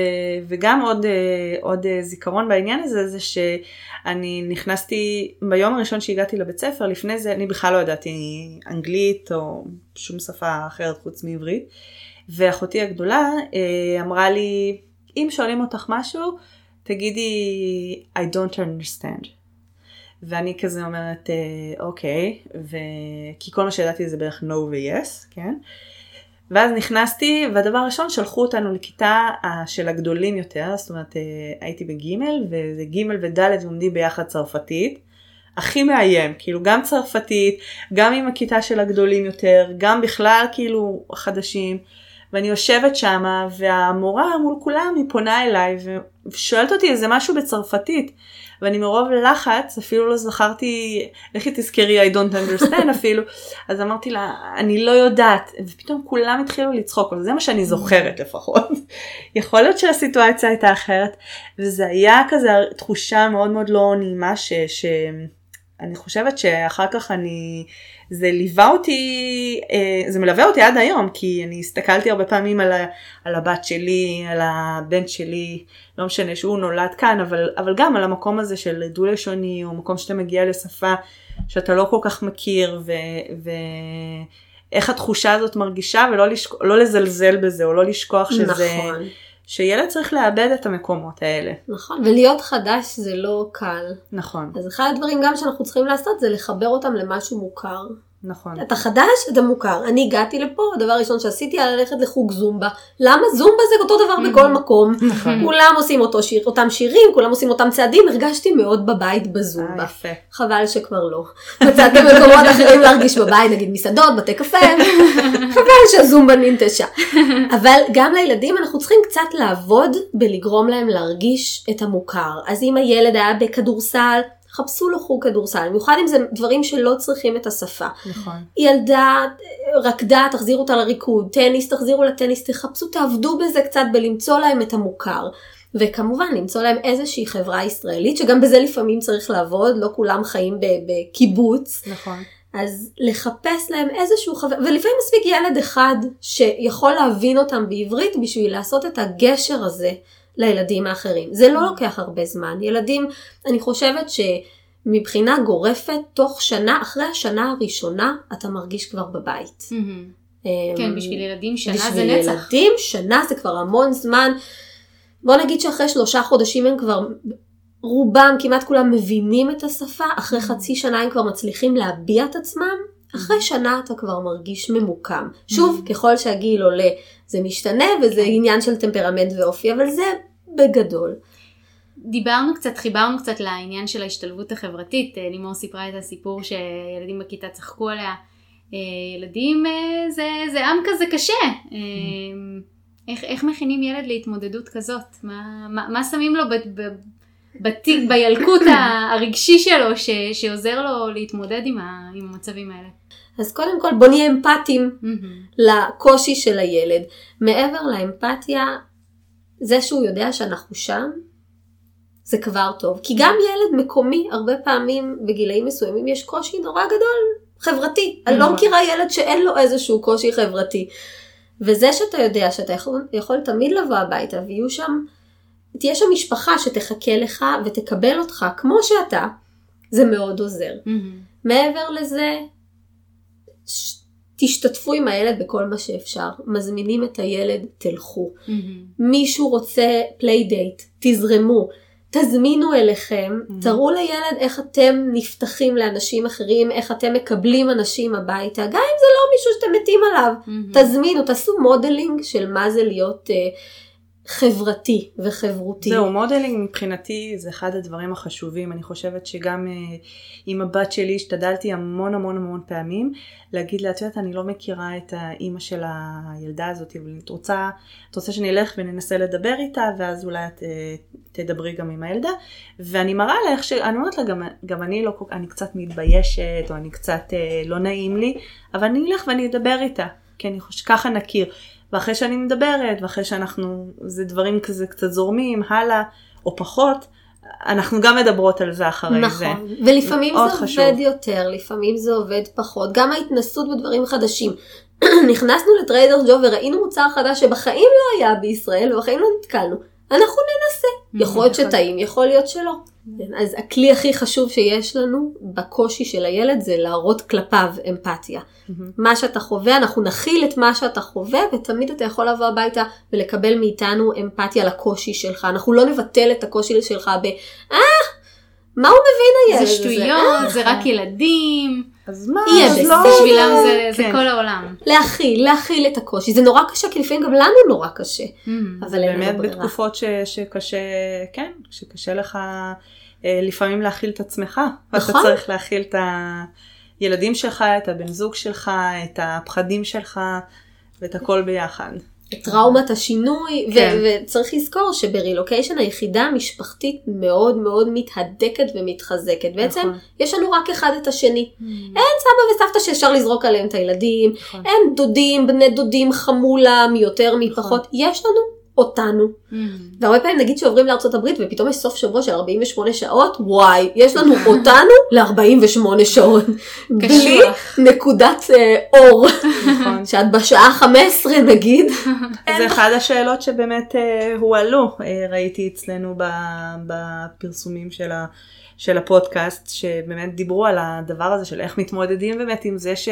Speaker 2: וגם עוד, אה, עוד אה, זיכרון בעניין הזה זה שאני נכנסתי ביום הראשון שהגעתי לבית ספר לפני זה אני בכלל לא ידעתי אנגלית או שום שפה אחרת חוץ מעברית. ואחותי הגדולה אה, אמרה לי אם שואלים אותך משהו תגידי I don't understand. ואני כזה אומרת אוקיי. ו... כי כל מה שידעתי זה בערך no ו-yes כן ואז נכנסתי, והדבר הראשון שלחו אותנו לכיתה אה, של הגדולים יותר, זאת אומרת אה, הייתי בגימל, וזה גימל ודלת לומדים ביחד צרפתית. הכי מאיים, כאילו גם צרפתית, גם עם הכיתה של הגדולים יותר, גם בכלל כאילו חדשים. ואני יושבת שמה, והמורה מול כולם היא פונה אליי ושואלת אותי איזה משהו בצרפתית. ואני מרוב לחץ אפילו לא זכרתי, לכי תזכרי I don't understand *laughs* אפילו, אז אמרתי לה, אני לא יודעת, ופתאום כולם התחילו לצחוק, אבל זה מה שאני זוכרת לפחות. *laughs* יכול להיות שהסיטואציה הייתה אחרת, וזה היה כזה תחושה מאוד מאוד לא נעימה, ש... ש... אני חושבת שאחר כך אני, זה ליווה אותי, אה, זה מלווה אותי עד היום, כי אני הסתכלתי הרבה פעמים על, ה, על הבת שלי, על הבן שלי, לא משנה שהוא נולד כאן, אבל, אבל גם על המקום הזה של דו-לשוני, או מקום שאתה מגיע לשפה שאתה לא כל כך מכיר, ו... ו התחושה הזאת מרגישה ולא לשכ... לא לזלזל בזה או לא לשכוח שזה
Speaker 3: נכון,
Speaker 2: שילד צריך לאבד את המקומות האלה.
Speaker 3: נכון. ולהיות חדש זה לא קל.
Speaker 2: נכון,
Speaker 3: אז אחד הדברים גם שאנחנו צריכים לעשות זה לחבר אותם למשהו מוכר.
Speaker 2: נכון.
Speaker 3: אתה חדש, אתה מוכר. אני הגעתי לפה, הדבר הראשון שעשיתי היה ללכת לחוג זומבה. למה? זומבה זה אותו דבר בכל מקום.
Speaker 2: נכון.
Speaker 3: כולם עושים אותו שיר, אותם שירים, כולם עושים אותם צעדים, הרגשתי מאוד בבית
Speaker 2: אה,
Speaker 3: בזומבה.
Speaker 2: יפה.
Speaker 3: חבל שכבר לא. מצאתם מקומות אחרים להרגיש בבית, נגיד מסעדות, בתי קפה, חבל שהזומבה ננטשה. אבל גם לילדים אנחנו צריכים קצת לעבוד בלגרום להם להרגיש את המוכר. אז אם הילד היה בכדורסל, חפשו לו חוג כדורסל, במיוחד אם זה דברים שלא צריכים את השפה.
Speaker 2: נכון.
Speaker 3: ילדה רקדה, תחזירו אותה לריקוד, טניס, תחזירו לטניס, תחפשו, תעבדו בזה קצת בלמצוא להם את המוכר. וכמובן למצוא להם איזושהי חברה ישראלית, שגם בזה לפעמים צריך לעבוד, לא כולם חיים בקיבוץ.
Speaker 2: נכון.
Speaker 3: אז לחפש להם איזשהו חבר, ולפעמים מספיק ילד אחד שיכול להבין אותם בעברית בשביל לעשות את הגשר הזה לילדים האחרים. זה לא לוקח הרבה זמן. ילדים, אני חושבת שמבחינה גורפת, תוך שנה, אחרי השנה הראשונה, אתה מרגיש כבר בבית.
Speaker 1: מהמם.
Speaker 3: אמ,
Speaker 1: כן, בשביל ילדים שנה זה
Speaker 3: בשביל
Speaker 1: נצח.
Speaker 3: ילדים שנה זה כבר המון זמן. בוא נגיד שאחרי שלושה חודשים הם כבר, רובם, כמעט כולם מבינים את השפה, אחרי חצי שנה הם כבר מצליחים להביע את עצמם, אחרי שנה אתה כבר מרגיש ממוקם. שוב, ככל שהגיל עולה זה משתנה וזה עניין של טמפרמנט ואופי, אבל זה בגדול.
Speaker 1: דיברנו קצת, חיברנו קצת לעניין של ההשתלבות החברתית. אה, לימור סיפרה את הסיפור שילדים בכיתה צחקו עליה. אה, ילדים אה, זה, זה עם כזה קשה. איך, איך מכינים ילד להתמודדות כזאת? מה, מה, מה שמים לו ב, ב, בתיק, בילקוט הרגשי שלו ש, שעוזר לו להתמודד עם, ה, עם המצבים האלה?
Speaker 3: אז קודם כל בוא נהיה אמפתיים mm-hmm. לקושי של הילד. מעבר לאמפתיה, זה שהוא יודע שאנחנו שם, זה כבר טוב. כי גם ילד מקומי, הרבה פעמים בגילאים מסוימים יש קושי נורא גדול חברתי. אני לא נכון. מכירה ילד שאין לו איזשהו קושי חברתי. וזה שאתה יודע שאתה יכול, יכול תמיד לבוא הביתה ויהיו שם, תהיה שם משפחה שתחכה לך ותקבל אותך כמו שאתה, זה מאוד עוזר. Mm-hmm. מעבר לזה, ש... תשתתפו עם הילד בכל מה שאפשר. מזמינים את הילד, תלכו. Mm-hmm. מישהו רוצה playdate, תזרמו. תזמינו אליכם, mm-hmm. תראו לילד איך אתם נפתחים לאנשים אחרים, איך אתם מקבלים אנשים הביתה, גם אם זה לא מישהו שאתם מתים עליו, mm-hmm. תזמינו, תעשו modeling של מה זה להיות uh, חברתי וחברותי.
Speaker 2: זהו, modeling מבחינתי זה אחד הדברים החשובים. אני חושבת שגם uh, עם הבת שלי השתדלתי המון המון המון פעמים להגיד לה, את יודעת, אני לא מכירה את האימא של הילדה הזאת, אבל את רוצה, את רוצה שאני אלך וננסה לדבר איתה, ואז אולי את uh, תדברי גם עם הילדה. ואני מראה לה איך ש... אני אומרת לה, גם, גם אני לא, אני קצת מתביישת, או אני קצת uh, לא נעים לי, אבל אני אלך ואני אדבר איתה, כי אני חושבת, ככה נכיר. ואחרי שאני מדברת, ואחרי שאנחנו, זה דברים כזה קצת זורמים, הלאה, או פחות, אנחנו גם מדברות על זה אחרי
Speaker 3: נכון.
Speaker 2: זה.
Speaker 3: נכון, ולפעמים זה חשוב. עובד יותר, לפעמים זה עובד פחות. גם ההתנסות בדברים חדשים. *clears throat* נכנסנו לטריידר ג'ו וראינו מוצר חדש שבחיים לא היה בישראל ובחיים לא נתקלנו. אנחנו ננסה. יכול להיות נכון. שטעים, יכול להיות שלא. כן, אז הכלי הכי חשוב שיש לנו בקושי של הילד זה להראות כלפיו אמפתיה. Mm-hmm. מה שאתה חווה, אנחנו נכיל את מה שאתה חווה ותמיד אתה יכול לבוא הביתה ולקבל מאיתנו אמפתיה לקושי שלך. אנחנו לא נבטל את הקושי שלך ב... אה, מה הוא מבין הילד
Speaker 1: הזה? זה שטויות, זה רק ילדים.
Speaker 2: אז מה,
Speaker 1: יהיה אז לא... בשבילם זה, כן. זה כל העולם.
Speaker 3: להכיל, להכיל את הקושי. זה נורא קשה, כי לפעמים גם לנו נורא קשה. Mm,
Speaker 2: אבל באמת בתקופות ש, שקשה, כן, שקשה לך אה, לפעמים להכיל את עצמך. נכון. ואתה צריך להכיל את הילדים שלך, את הבן זוג שלך, את הפחדים שלך, ואת הכל ביחד.
Speaker 3: טראומת השינוי, כן. ו- וצריך לזכור שברילוקיישן היחידה המשפחתית מאוד מאוד מתהדקת ומתחזקת. בעצם נכון. יש לנו רק אחד את השני. Mm. אין סבא וסבתא שאפשר לזרוק עליהם את הילדים, נכון. אין דודים, בני דודים, חמולה, מי יותר מי נכון. יש לנו אותנו. Mm. והרבה פעמים נגיד שעוברים לארצות הברית ופתאום יש סוף שבוע של 48 שעות, וואי, יש לנו *laughs* אותנו ל-48 שעות. בלי נקודת uh, אור. נכון. שאת בשעה 15 נגיד. *laughs*
Speaker 2: זה אחד השאלות שבאמת uh, הועלו, uh, ראיתי אצלנו בפרסומים של ה... של הפודקאסט, שבאמת דיברו על הדבר הזה של איך מתמודדים באמת עם זה ש...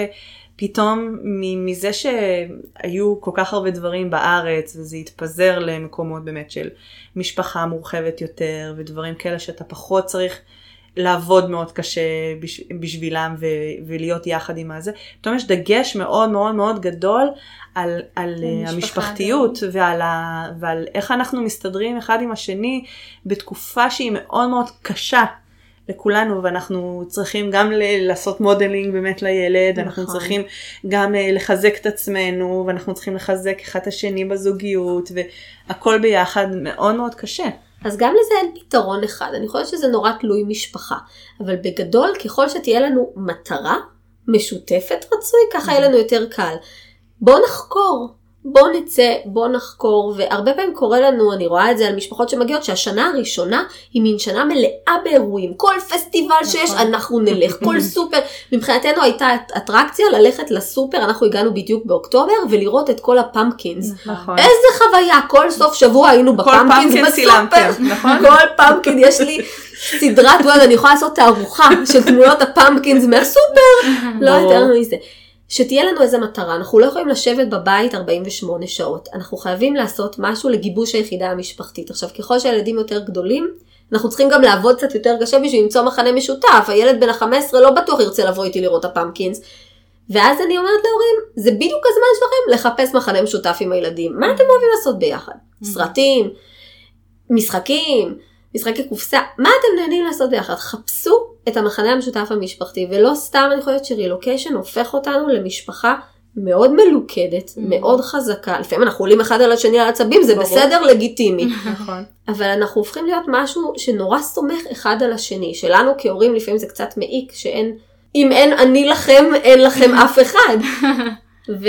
Speaker 2: פתאום מזה שהיו כל כך הרבה דברים בארץ וזה התפזר למקומות באמת של משפחה מורחבת יותר ודברים כאלה שאתה פחות צריך לעבוד מאוד קשה בשבילם ו- ולהיות יחד עם הזה. פתאום יש דגש מאוד מאוד מאוד גדול על, על המשפחתיות ועל, ה- ועל איך אנחנו מסתדרים אחד עם השני בתקופה שהיא מאוד מאוד קשה לכולנו ואנחנו צריכים גם לעשות modeling באמת לילד, נכון. אנחנו צריכים גם uh, לחזק את עצמנו ואנחנו צריכים לחזק אחד את השני בזוגיות והכל ביחד מאוד מאוד קשה.
Speaker 3: אז גם לזה אין פתרון אחד, אני חושבת שזה נורא תלוי משפחה, אבל בגדול ככל שתהיה לנו מטרה משותפת רצוי, ככה יהיה לנו יותר קל. בואו נחקור, בוא נצא, בוא נחקור, והרבה פעמים קורה לנו, אני רואה את זה על משפחות שמגיעות, שהשנה הראשונה היא מין שנה מלאה באירועים. כל פסטיבל נכון. שיש, אנחנו נלך, כל סופר. מבחינתנו הייתה אטרקציה ללכת לסופר, אנחנו הגענו בדיוק באוקטובר, ולראות את כל הפמפקינס. נכון. איזה חוויה, כל סוף שבוע היינו בפמפקינס בסופר. נכון? כל פמפקין, יש לי סדרת וואלה, אני יכולה לעשות תערוכה של תמונות הפמפקינס מהסופר, לא יותר מזה. שתהיה לנו איזה מטרה, אנחנו לא יכולים לשבת בבית 48 שעות, אנחנו חייבים לעשות משהו לגיבוש היחידה המשפחתית. עכשיו ככל שהילדים יותר גדולים, אנחנו צריכים גם לעבוד קצת יותר קשה בשביל למצוא מחנה משותף, הילד בן ה-15 לא בטוח ירצה לבוא איתי לראות הפמפקינס. ואז אני אומרת להורים, זה בדיוק הזמן שלכם לחפש מכנה משותף עם הילדים. מה אתם אוהבים לעשות ביחד? סרטים, משחקים, משחקי קופסה, מה אתם נהנים לעשות ביחד? חפשו את המכנה המשותף המשפחתי, ולא סתם אני חושבת שרילוקיישן הופך אותנו למשפחה מאוד מלוכדת, מאוד חזקה, לפעמים אנחנו עולים אחד על השני על עצבים, זה
Speaker 2: ברור.
Speaker 3: בסדר, לגיטימי. *laughs*
Speaker 2: נכון.
Speaker 3: אבל אנחנו הופכים להיות משהו שנורא סומך אחד על השני. שלנו כהורים לפעמים זה קצת מעיק שאין, אם אין אני לכם, אין לכם *laughs* אף אחד. *laughs* ו-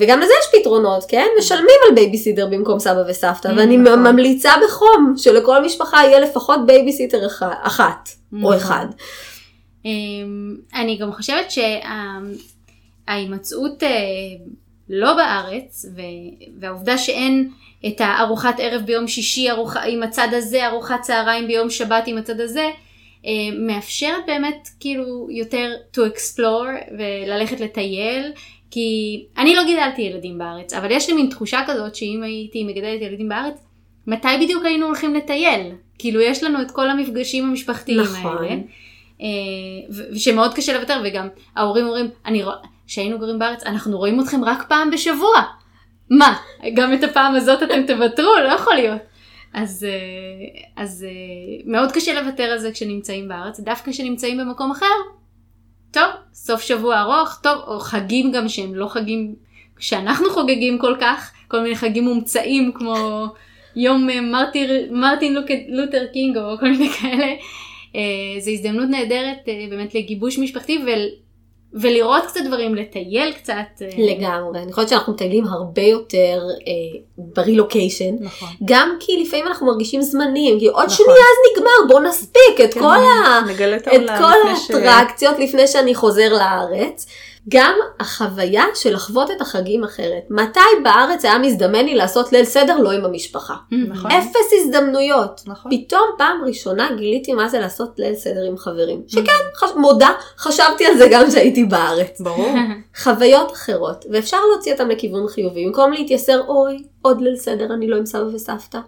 Speaker 3: וגם לזה יש פתרונות, כן? משלמים על בייביסיטר במקום סבא וסבתא, ואני
Speaker 2: נכון.
Speaker 3: ממליצה בחום שלכל משפחה יהיה לפחות בייביסיטר אח- אחת, או
Speaker 1: נכון.
Speaker 3: אחד.
Speaker 1: אמ, אני גם חושבת שההימצאות אה, לא בארץ, והעובדה שאין את הארוחת ערב ביום שישי ארוחה, עם הצד הזה, ארוחת צהריים ביום שבת עם הצד הזה, אה, מאפשרת באמת כאילו יותר to explore וללכת לטייל. כי אני לא גידלתי ילדים בארץ, אבל יש לי מין תחושה כזאת שאם הייתי מגדלת ילדים בארץ, מתי בדיוק היינו הולכים לטייל? כאילו יש לנו את כל המפגשים המשפחתיים
Speaker 3: נכון.
Speaker 1: האלה. אה, ו- ושמאוד קשה לוותר וגם ההורים אומרים, אני רואה, כשהיינו גרים בארץ אנחנו רואים אתכם רק פעם בשבוע. מה, גם את הפעם הזאת אתם תוותרו? לא יכול להיות. אז, אה, אז אה, מאוד קשה לוותר על זה כשנמצאים בארץ, דווקא כשנמצאים במקום אחר, טוב, סוף שבוע ארוך, טוב, או חגים גם שהם לא חגים שאנחנו חוגגים כל כך, כל מיני חגים מומצאים כמו יום אה, מרטיר, מרטין לוק- לותר קינג או כל מיני כאלה. אה, זו הזדמנות נהדרת אה, באמת לגיבוש משפחתי ול, ולראות קצת דברים, לטייל קצת. אה,
Speaker 3: לגמרי. אני חושבת שאנחנו מטיילים הרבה יותר אה, ברילוקיישן.
Speaker 2: נכון.
Speaker 3: גם כי לפעמים אנחנו מרגישים זמניים, כי עוד
Speaker 2: נכון.
Speaker 3: שנייה אז נגמר, בוא נספיק את
Speaker 2: כן,
Speaker 3: כל ה...
Speaker 2: את
Speaker 3: כל
Speaker 2: לפני ש-
Speaker 3: האטרקציות לפני שאני חוזר לארץ. גם החוויה של לחוות את החגים אחרת. מתי בארץ היה מזדמן לי לעשות ליל סדר לא עם המשפחה?
Speaker 2: נכון.
Speaker 3: אפס הזדמנויות.
Speaker 2: נכון.
Speaker 3: פתאום פעם ראשונה גיליתי מה זה לעשות ליל סדר עם חברים. שכן, חש... מודה, חשבתי על זה גם כשהייתי בארץ.
Speaker 2: ברור. *laughs*
Speaker 3: חוויות אחרות, ואפשר להוציא אותם לכיוון חיובי, במקום להתייסר, אוי, עוד ליל סדר, אני לא עם סבא וסבתא.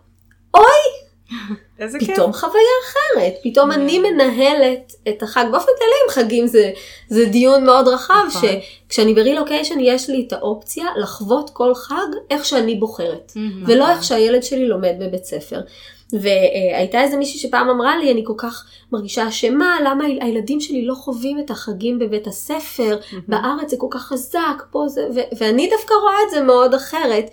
Speaker 2: איזה כיף.
Speaker 3: פתאום חוויה אחרת, פתאום
Speaker 2: כן.
Speaker 3: אני מנהלת את החג, באופן כללי עם חגים זה, זה דיון מאוד רחב,
Speaker 2: נכון.
Speaker 3: שכשאני ברילוקיישן יש לי את האופציה לחוות כל חג איך שאני בוחרת. ולא
Speaker 2: נכון.
Speaker 3: איך שהילד שלי לומד בבית ספר. והייתה איזה מישהי שפעם אמרה לי, אני כל כך מרגישה אשמה, למה הילדים שלי לא חווים את החגים בבית הספר, בארץ זה כל כך חזק, פה זה, ו- ואני דווקא רואה את זה מאוד אחרת,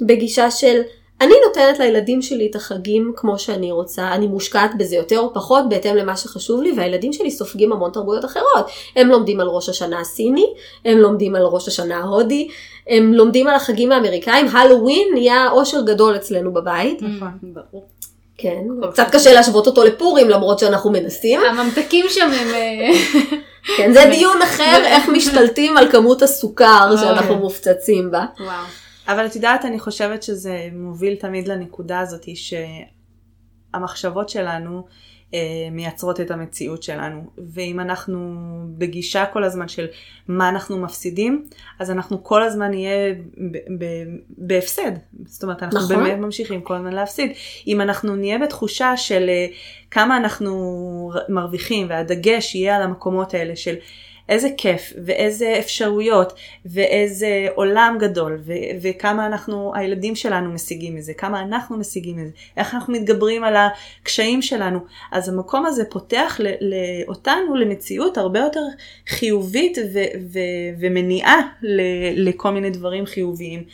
Speaker 3: בגישה של, אני נותנת לילדים שלי את החגים כמו שאני רוצה, אני מושקעת בזה יותר או פחות בהתאם למה שחשוב לי, והילדים שלי סופגים המון תרבויות אחרות. הם לומדים על ראש השנה הסיני, הם לומדים על ראש השנה ההודי, הם לומדים על החגים האמריקאים, הלואוין נהיה אושר גדול אצלנו בבית.
Speaker 2: נכון.
Speaker 1: ברור.
Speaker 3: כן, קצת. קשה להשוות אותו לפורים למרות שאנחנו מנסים.
Speaker 1: הממתקים שם הם... אה,
Speaker 3: כן, זה דיון אחר, איך משתלטים על כמות הסוכר
Speaker 1: אוי.
Speaker 3: שאנחנו מופצצים בה.
Speaker 1: וואו.
Speaker 2: אבל את יודעת, אני חושבת שזה מוביל תמיד לנקודה הזאת שהמחשבות שלנו אה, מייצרות את המציאות שלנו. ואם אנחנו בגישה כל הזמן של מה אנחנו מפסידים, אז אנחנו כל הזמן נהיה בהפסד. זאת אומרת, אנחנו
Speaker 3: נכון.
Speaker 2: באמת ממשיכים כל הזמן להפסיד. אם אנחנו נהיה בתחושה של אה, כמה אנחנו מרוויחים, והדגש יהיה על המקומות האלה של איזה כיף ואיזה אפשרויות ואיזה עולם גדול ו- וכמה אנחנו, הילדים שלנו משיגים מזה, כמה אנחנו משיגים מזה, איך אנחנו מתגברים על הקשיים שלנו. אז המקום הזה פותח אותנו למציאות הרבה יותר חיובית ו- ו- ומניעה ל- לכל מיני דברים חיוביים.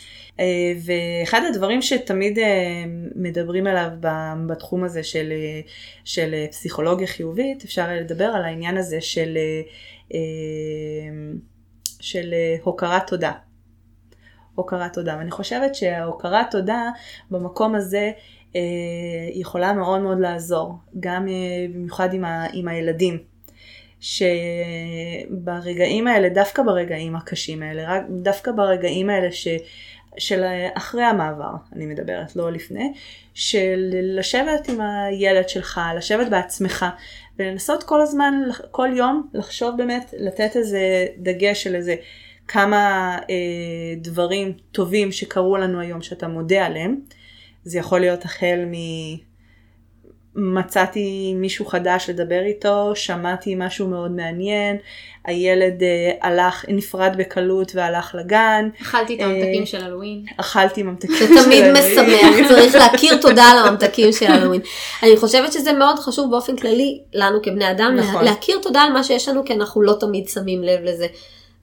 Speaker 2: אה, ואחד הדברים שתמיד אה, מדברים עליו בתחום הזה של, של פסיכולוגיה חיובית, אפשר לדבר על העניין הזה של, אה, של אה, הוקרת תודה. הוקרת תודה. ואני חושבת שההוקרת תודה במקום הזה אה, יכולה מאוד מאוד לעזור, גם אה, במיוחד עם, ה, עם הילדים. שברגעים האלה, דווקא ברגעים הקשים האלה, רק, דווקא ברגעים האלה ש, של אחרי המעבר, אני מדברת, לא לפני, של לשבת עם הילד שלך, לשבת בעצמך, ולנסות כל הזמן, כל יום, לחשוב באמת, לתת איזה דגש של איזה כמה אה, דברים טובים שקרו לנו היום שאתה מודה עליהם. זה יכול להיות החל מ... מצאתי מישהו חדש לדבר איתו, שמעתי משהו מאוד מעניין, הילד אה, הלך, נפרד בקלות והלך לגן.
Speaker 1: אכלתי את
Speaker 2: אה,
Speaker 1: הממתקים של הלואוין.
Speaker 2: אכלתי ממתקים
Speaker 3: זה
Speaker 2: של
Speaker 3: תמיד
Speaker 2: אלוהים.
Speaker 3: משמח, צריך להכיר תודה על הממתקים של הלואוין. אני חושבת שזה מאוד חשוב באופן כללי לנו כבני אדם,
Speaker 2: נכון.
Speaker 3: להכיר תודה על מה שיש לנו, כי אנחנו לא תמיד שמים לב לזה.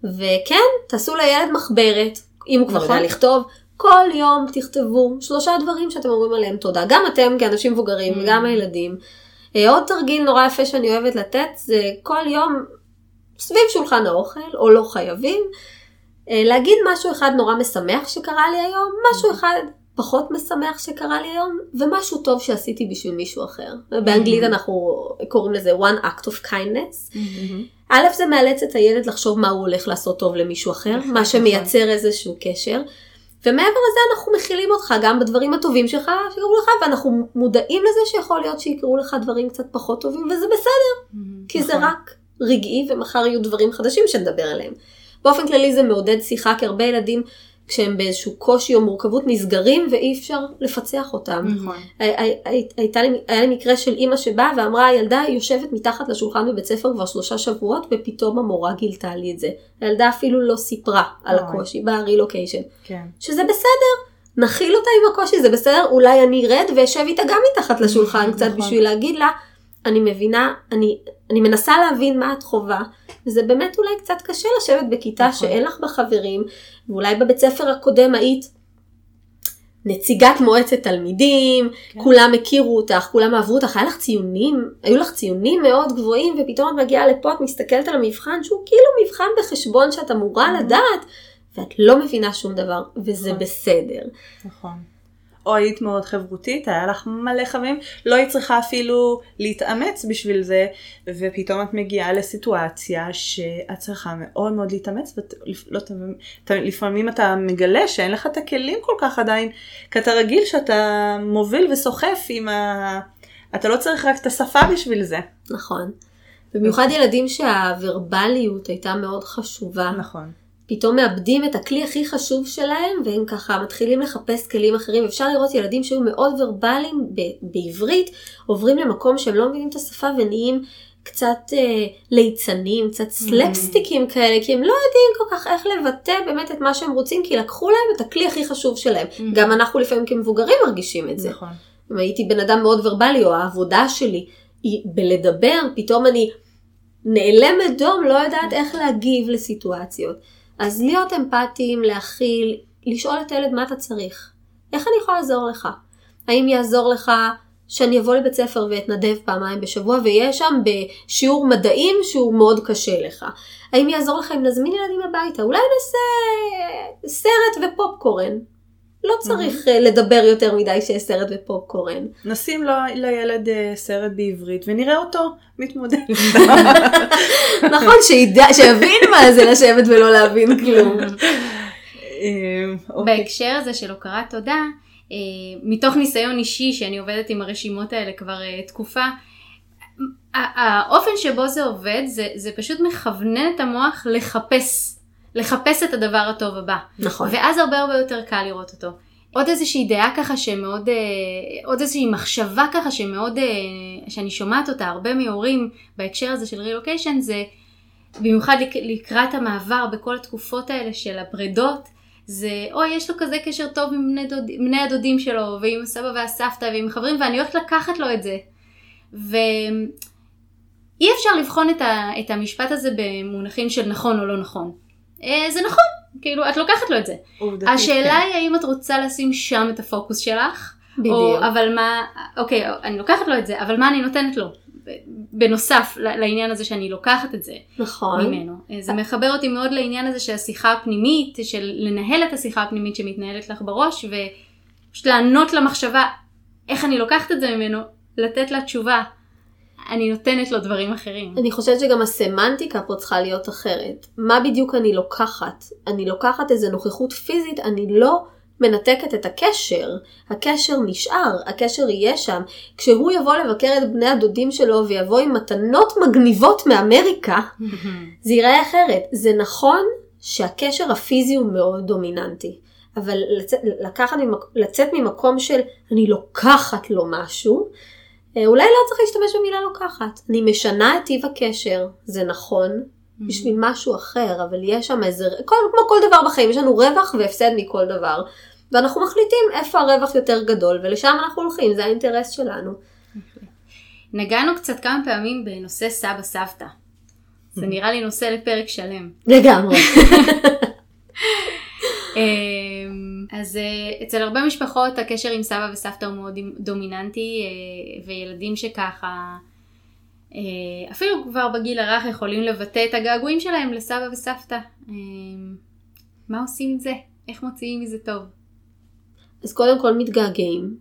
Speaker 3: וכן, תעשו לילד מחברת, אם הוא כבר
Speaker 2: נכון.
Speaker 3: יודע לכתוב, כל יום תכתבו שלושה דברים שאתם אומרים עליהם תודה. גם אתם כאנשים מבוגרים
Speaker 2: Mm.
Speaker 3: וגם הילדים. אה, עוד תרגיל נורא יפה שאני אוהבת לתת, זה כל יום סביב שולחן האוכל, או לא חייבים, אה, להגיד משהו אחד נורא משמח שקרה לי היום, משהו אחד פחות משמח שקרה לי היום, ומשהו טוב שעשיתי בשביל מישהו אחר. באנגלית אנחנו קוראים לזה one act of kindness.
Speaker 2: מהמם.
Speaker 3: א', זה מאלץ את הילד לחשוב מה הוא הולך לעשות טוב למישהו אחר, *laughs* מה שמייצר איזשהו קשר. ומעבר לזה אנחנו מכילים אותך גם בדברים הטובים שלך שקרו לך, ואנחנו מודעים לזה שיכול להיות שיקרו לך דברים קצת פחות טובים, וזה בסדר. כי זה
Speaker 2: נכון.
Speaker 3: רק רגעי ומחר יהיו דברים חדשים שנדבר עליהם. באופן כללי זה מעודד שיחה כי הרבה ילדים כשהם באיזשהו קושי או מורכבות נסגרים ואי אפשר לפצח אותם.
Speaker 2: נכון.
Speaker 3: הייתה לי, היה לי מקרה של אימא שבאה ואמרה הילדה יושבת מתחת לשולחן בבית ספר כבר שלושה שבועות ופתאום המורה גילתה לי את זה. הילדה אפילו לא סיפרה על. הקושי ברילוקיישן.
Speaker 2: כן.
Speaker 3: שזה בסדר, נכיל אותה עם הקושי, זה בסדר, אולי אני ארד ואשב איתה גם מתחת לשולחן *laughs* קצת
Speaker 2: נכון.
Speaker 3: בשביל להגיד לה, אני מבינה, אני, אני מנסה להבין מה את חווה, וזה באמת אולי קצת קשה לשבת בכיתה
Speaker 2: נכון.
Speaker 3: שאין לך בה חברים, ואולי בבית ספר הקודם היית נציגת מועצת תלמידים,
Speaker 2: כן.
Speaker 3: כולם הכירו אותך, כולם אהבו אותך, היה לך ציונים, היו לך ציונים מאוד גבוהים, ופתאום את מגיעה לפה, את מסתכלת על המבחן שהוא כאילו מבחן בחשבון שאת אמורה לדעת, ואת לא מבינה שום דבר, וזה
Speaker 2: נכון.
Speaker 3: בסדר.
Speaker 2: נכון. או היית מאוד חברותית, היה לך מלא חברים, לא היית צריכה אפילו להתאמץ בשביל זה, ופתאום את מגיעה לסיטואציה שאת צריכה מאוד מאוד להתאמץ, ולפעמים אתה מגלה שאין לך את הכלים כל כך עדיין, כי אתה רגיל שאתה מוביל וסוחף עם ה... אתה לא צריך רק את השפה בשביל זה.
Speaker 3: נכון. במיוחד ילדים שהוורבליות הייתה מאוד חשובה.
Speaker 2: נכון.
Speaker 3: פתאום מאבדים את הכלי הכי חשוב שלהם, והם ככה מתחילים לחפש כלים אחרים. אפשר לראות ילדים שהיו מאוד ורבליים ב- בעברית, עוברים למקום שהם לא מבינים את השפה ונהיים קצת אה, ליצנים, קצת סלפסטיקים כאלה, כי הם לא יודעים כל כך איך לבטא באמת את מה שהם רוצים, כי לקחו להם את הכלי הכי חשוב שלהם.
Speaker 1: Mhm.
Speaker 3: גם אנחנו לפעמים כמבוגרים מרגישים את זה.
Speaker 2: נכון.
Speaker 3: אם הייתי בן אדם מאוד ורבלי, או העבודה שלי היא בלדבר, פתאום אני נעלמת דום, לא יודעת איך להגיב לסיטואציות. אז להיות אמפתיים, להכיל, לשאול את הילד מה אתה צריך. איך אני יכולה לעזור לך? האם יעזור לך שאני אבוא לבית ספר ואתנדב פעמיים בשבוע ויהיה שם בשיעור מדעים שהוא מאוד קשה לך? האם יעזור לך אם נזמין ילדים הביתה? אולי נעשה סרט ופופקורן. לא צריך אה, לדבר יותר מדי שיש סרט ופופקורן.
Speaker 2: נשים לו, לילד אה, סרט בעברית ונראה אותו מתמודד. *laughs*
Speaker 3: נכון, שידע, שיבין מה זה לשבת ולא להבין כלום.
Speaker 2: אה, אוקיי.
Speaker 1: בהקשר הזה של הוקרת תודה, אה, מתוך ניסיון אישי שאני עובדת עם הרשימות האלה כבר תקופה, האופן שבו זה עובד זה, זה פשוט מכוונן את המוח לחפש, לחפש את הדבר הטוב הבא.
Speaker 3: נכון.
Speaker 1: ואז הרבה הרבה יותר קל לראות אותו. עוד איזושהי דעה ככה שמאוד, אה, עוד איזושהי מחשבה ככה שמאוד, אה, שאני שומעת אותה הרבה מהורים בהקשר הזה של רילוקיישן זה במיוחד לק, לקראת המעבר בכל התקופות האלה של הפרדות, זה אוי יש לו כזה קשר טוב עם בני, דוד, בני הדודים שלו ועם הסבא והסבתא ועם חברים ואני הולכת לקחת לו את זה. ואי אפשר לבחון את, ה, את המשפט הזה במונחים של נכון או לא נכון. אה, זה נכון, כאילו את לוקחת לו את זה.
Speaker 2: עובדתית,
Speaker 1: השאלה
Speaker 2: כן.
Speaker 1: היא האם את רוצה לשים שם את הפוקוס שלך,
Speaker 3: בדיוק.
Speaker 1: או אבל מה, אוקיי, אני לוקחת לו את זה, אבל מה אני נותנת לו? בנוסף לעניין הזה שאני לוקחת את זה
Speaker 3: נכון.
Speaker 1: ממנו. אה, זה מחבר אותי מאוד לעניין הזה של השיחה הפנימית, של לנהל את השיחה הפנימית שמתנהלת לך בראש, ופשוט לענות למחשבה איך אני לוקחת את זה ממנו, לתת לה תשובה. אני נותנת לו דברים אחרים.
Speaker 3: אני חושבת שגם הסמנטיקה פה צריכה להיות אחרת. מה בדיוק אני לוקחת? אני לוקחת איזה נוכחות פיזית, אני לא מנתקת את הקשר. הקשר נשאר, הקשר יהיה שם. כשהוא יבוא לבקר את בני הדודים שלו ויבוא עם מתנות מגניבות מאמריקה, *laughs* זה ייראה אחרת. זה נכון שהקשר הפיזי הוא מאוד דומיננטי. אבל לצאת, לקחת לצאת ממקום של אני לוקחת לו משהו, אולי לא צריך להשתמש במילה לוקחת. אני משנה את טיב הקשר, זה נכון, בשביל משהו אחר, אבל יש שם איזה, כל, כמו כל דבר בחיים, יש לנו רווח והפסד מכל דבר. ואנחנו מחליטים איפה הרווח יותר גדול, ולשם אנחנו הולכים, זה האינטרס שלנו.
Speaker 1: נגענו קצת כמה פעמים בנושא סבא סבתא. זה נראה לי נושא לפרק שלם.
Speaker 3: לגמרי. *laughs*
Speaker 1: אמ, אז אה, אצל הרבה משפחות הקשר עם סבא וסבתא הוא מאוד דומיננטי, אה, וילדים שככה, אה, אפילו כבר בגיל הרך יכולים לבטא את הגעגועים שלהם לסבא וסבתא. אמ, מה עושים עם זה? איך מוציאים מזה טוב?
Speaker 3: אז קודם כל מתגעגעים.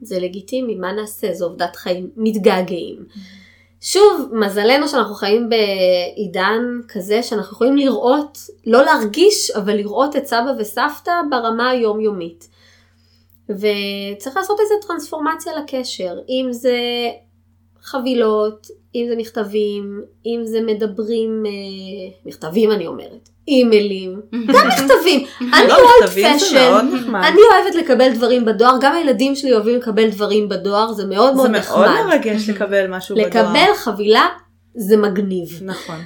Speaker 3: זה לגיטימי, מה נעשה? זו עובדת חיים. מתגעגעים. שוב, מזלנו שאנחנו חיים בעידן כזה שאנחנו יכולים לראות, לא להרגיש, אבל לראות את סבא וסבתא ברמה היומיומית. וצריך לעשות איזה טרנספורמציה לקשר, אם זה חבילות, אם זה מכתבים, אם זה מדברים, אה, מכתבים אני אומרת, אימיילים, *laughs* גם מכתבים. *laughs* אני
Speaker 2: לא, זה
Speaker 3: פשן. אני אוהבת לקבל דברים בדואר, גם הילדים שלי אוהבים לקבל דברים בדואר, זה מאוד מאוד
Speaker 2: זה
Speaker 3: נחמד.
Speaker 2: מאוד מרגש לקבל משהו בדואר.
Speaker 3: לקבל חבילה זה מגניב.
Speaker 2: נכון.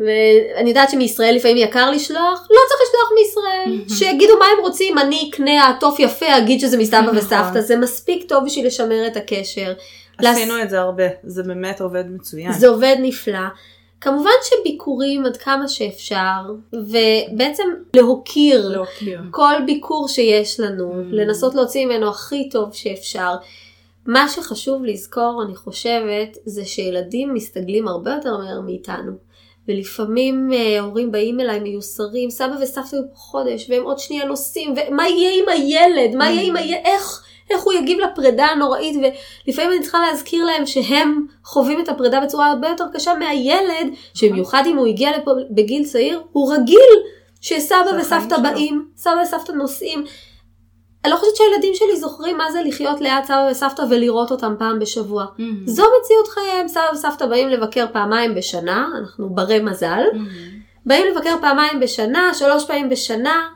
Speaker 3: ואני יודעת שמישראל לפעמים יקר לשלוח, לא צריך לשלוח מישראל. שיגידו מה הם רוצים, אני אקנה עטוף יפה, אגיד שזה מסבא
Speaker 2: נכון.
Speaker 3: וסבתא, זה מספיק טוב בשביל לשמר את הקשר.
Speaker 2: עשינו את זה הרבה, זה באמת עובד מצוין.
Speaker 3: זה עובד נפלא. כמובן שביקורים עד כמה שאפשר, ובעצם להוקיר
Speaker 2: להוקיר.
Speaker 3: כל ביקור שיש לנו,
Speaker 2: Mm.
Speaker 3: לנסות להוציא ממנו הכי טוב שאפשר. מה שחשוב לזכור, אני חושבת, זה שילדים מסתגלים הרבה יותר מהר מאיתנו. ולפעמים אה, הורים באים אליי מיוסרים, סבא וסבתא היו פה חודש, והם עוד שנייה נוסעים, ומה יהיה עם הילד? מה יהיה עם הילד? איך? איך הוא יגיב לפרידה הנוראית, ולפעמים אני צריכה להזכיר להם שהם חווים את הפרידה בצורה הרבה יותר קשה מהילד, שבמיוחד אם הוא הגיע לפה בגיל צעיר, הוא רגיל שסבא וסבתא. באים, סבא וסבתא נוסעים. אני לא חושבת שהילדים שלי זוכרים מה זה לחיות ליד סבא וסבתא ולראות אותם פעם בשבוע. זו מציאות חייהם, סבא וסבתא באים לבקר פעמיים בשנה, אנחנו ברי מזל. באים לבקר פעמיים בשנה, שלוש פעמים בשנה,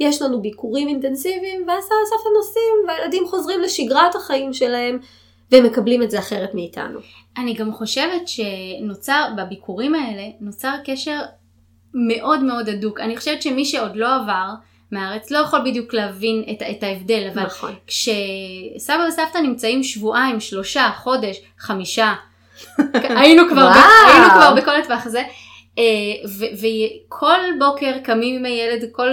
Speaker 3: יש לנו ביקורים אינטנסיביים, ואז סבא וסבתא נוסעים, והילדים חוזרים לשגרת החיים שלהם, והם מקבלים את זה אחרת מאיתנו.
Speaker 1: אני גם חושבת שנוצר, בביקורים האלה, נוצר קשר מאוד מאוד הדוק. אני חושבת שמי שעוד לא עבר מהארץ לא יכול בדיוק להבין את, את ההבדל, אבל
Speaker 3: נכון.
Speaker 1: כשסבא וסבתא נמצאים שבועיים, שלושה, חודש, חמישה, *laughs* היינו כבר, ב. היינו כבר בכל הטווח הזה. אה, וכל בוקר קמים עם הילד, כל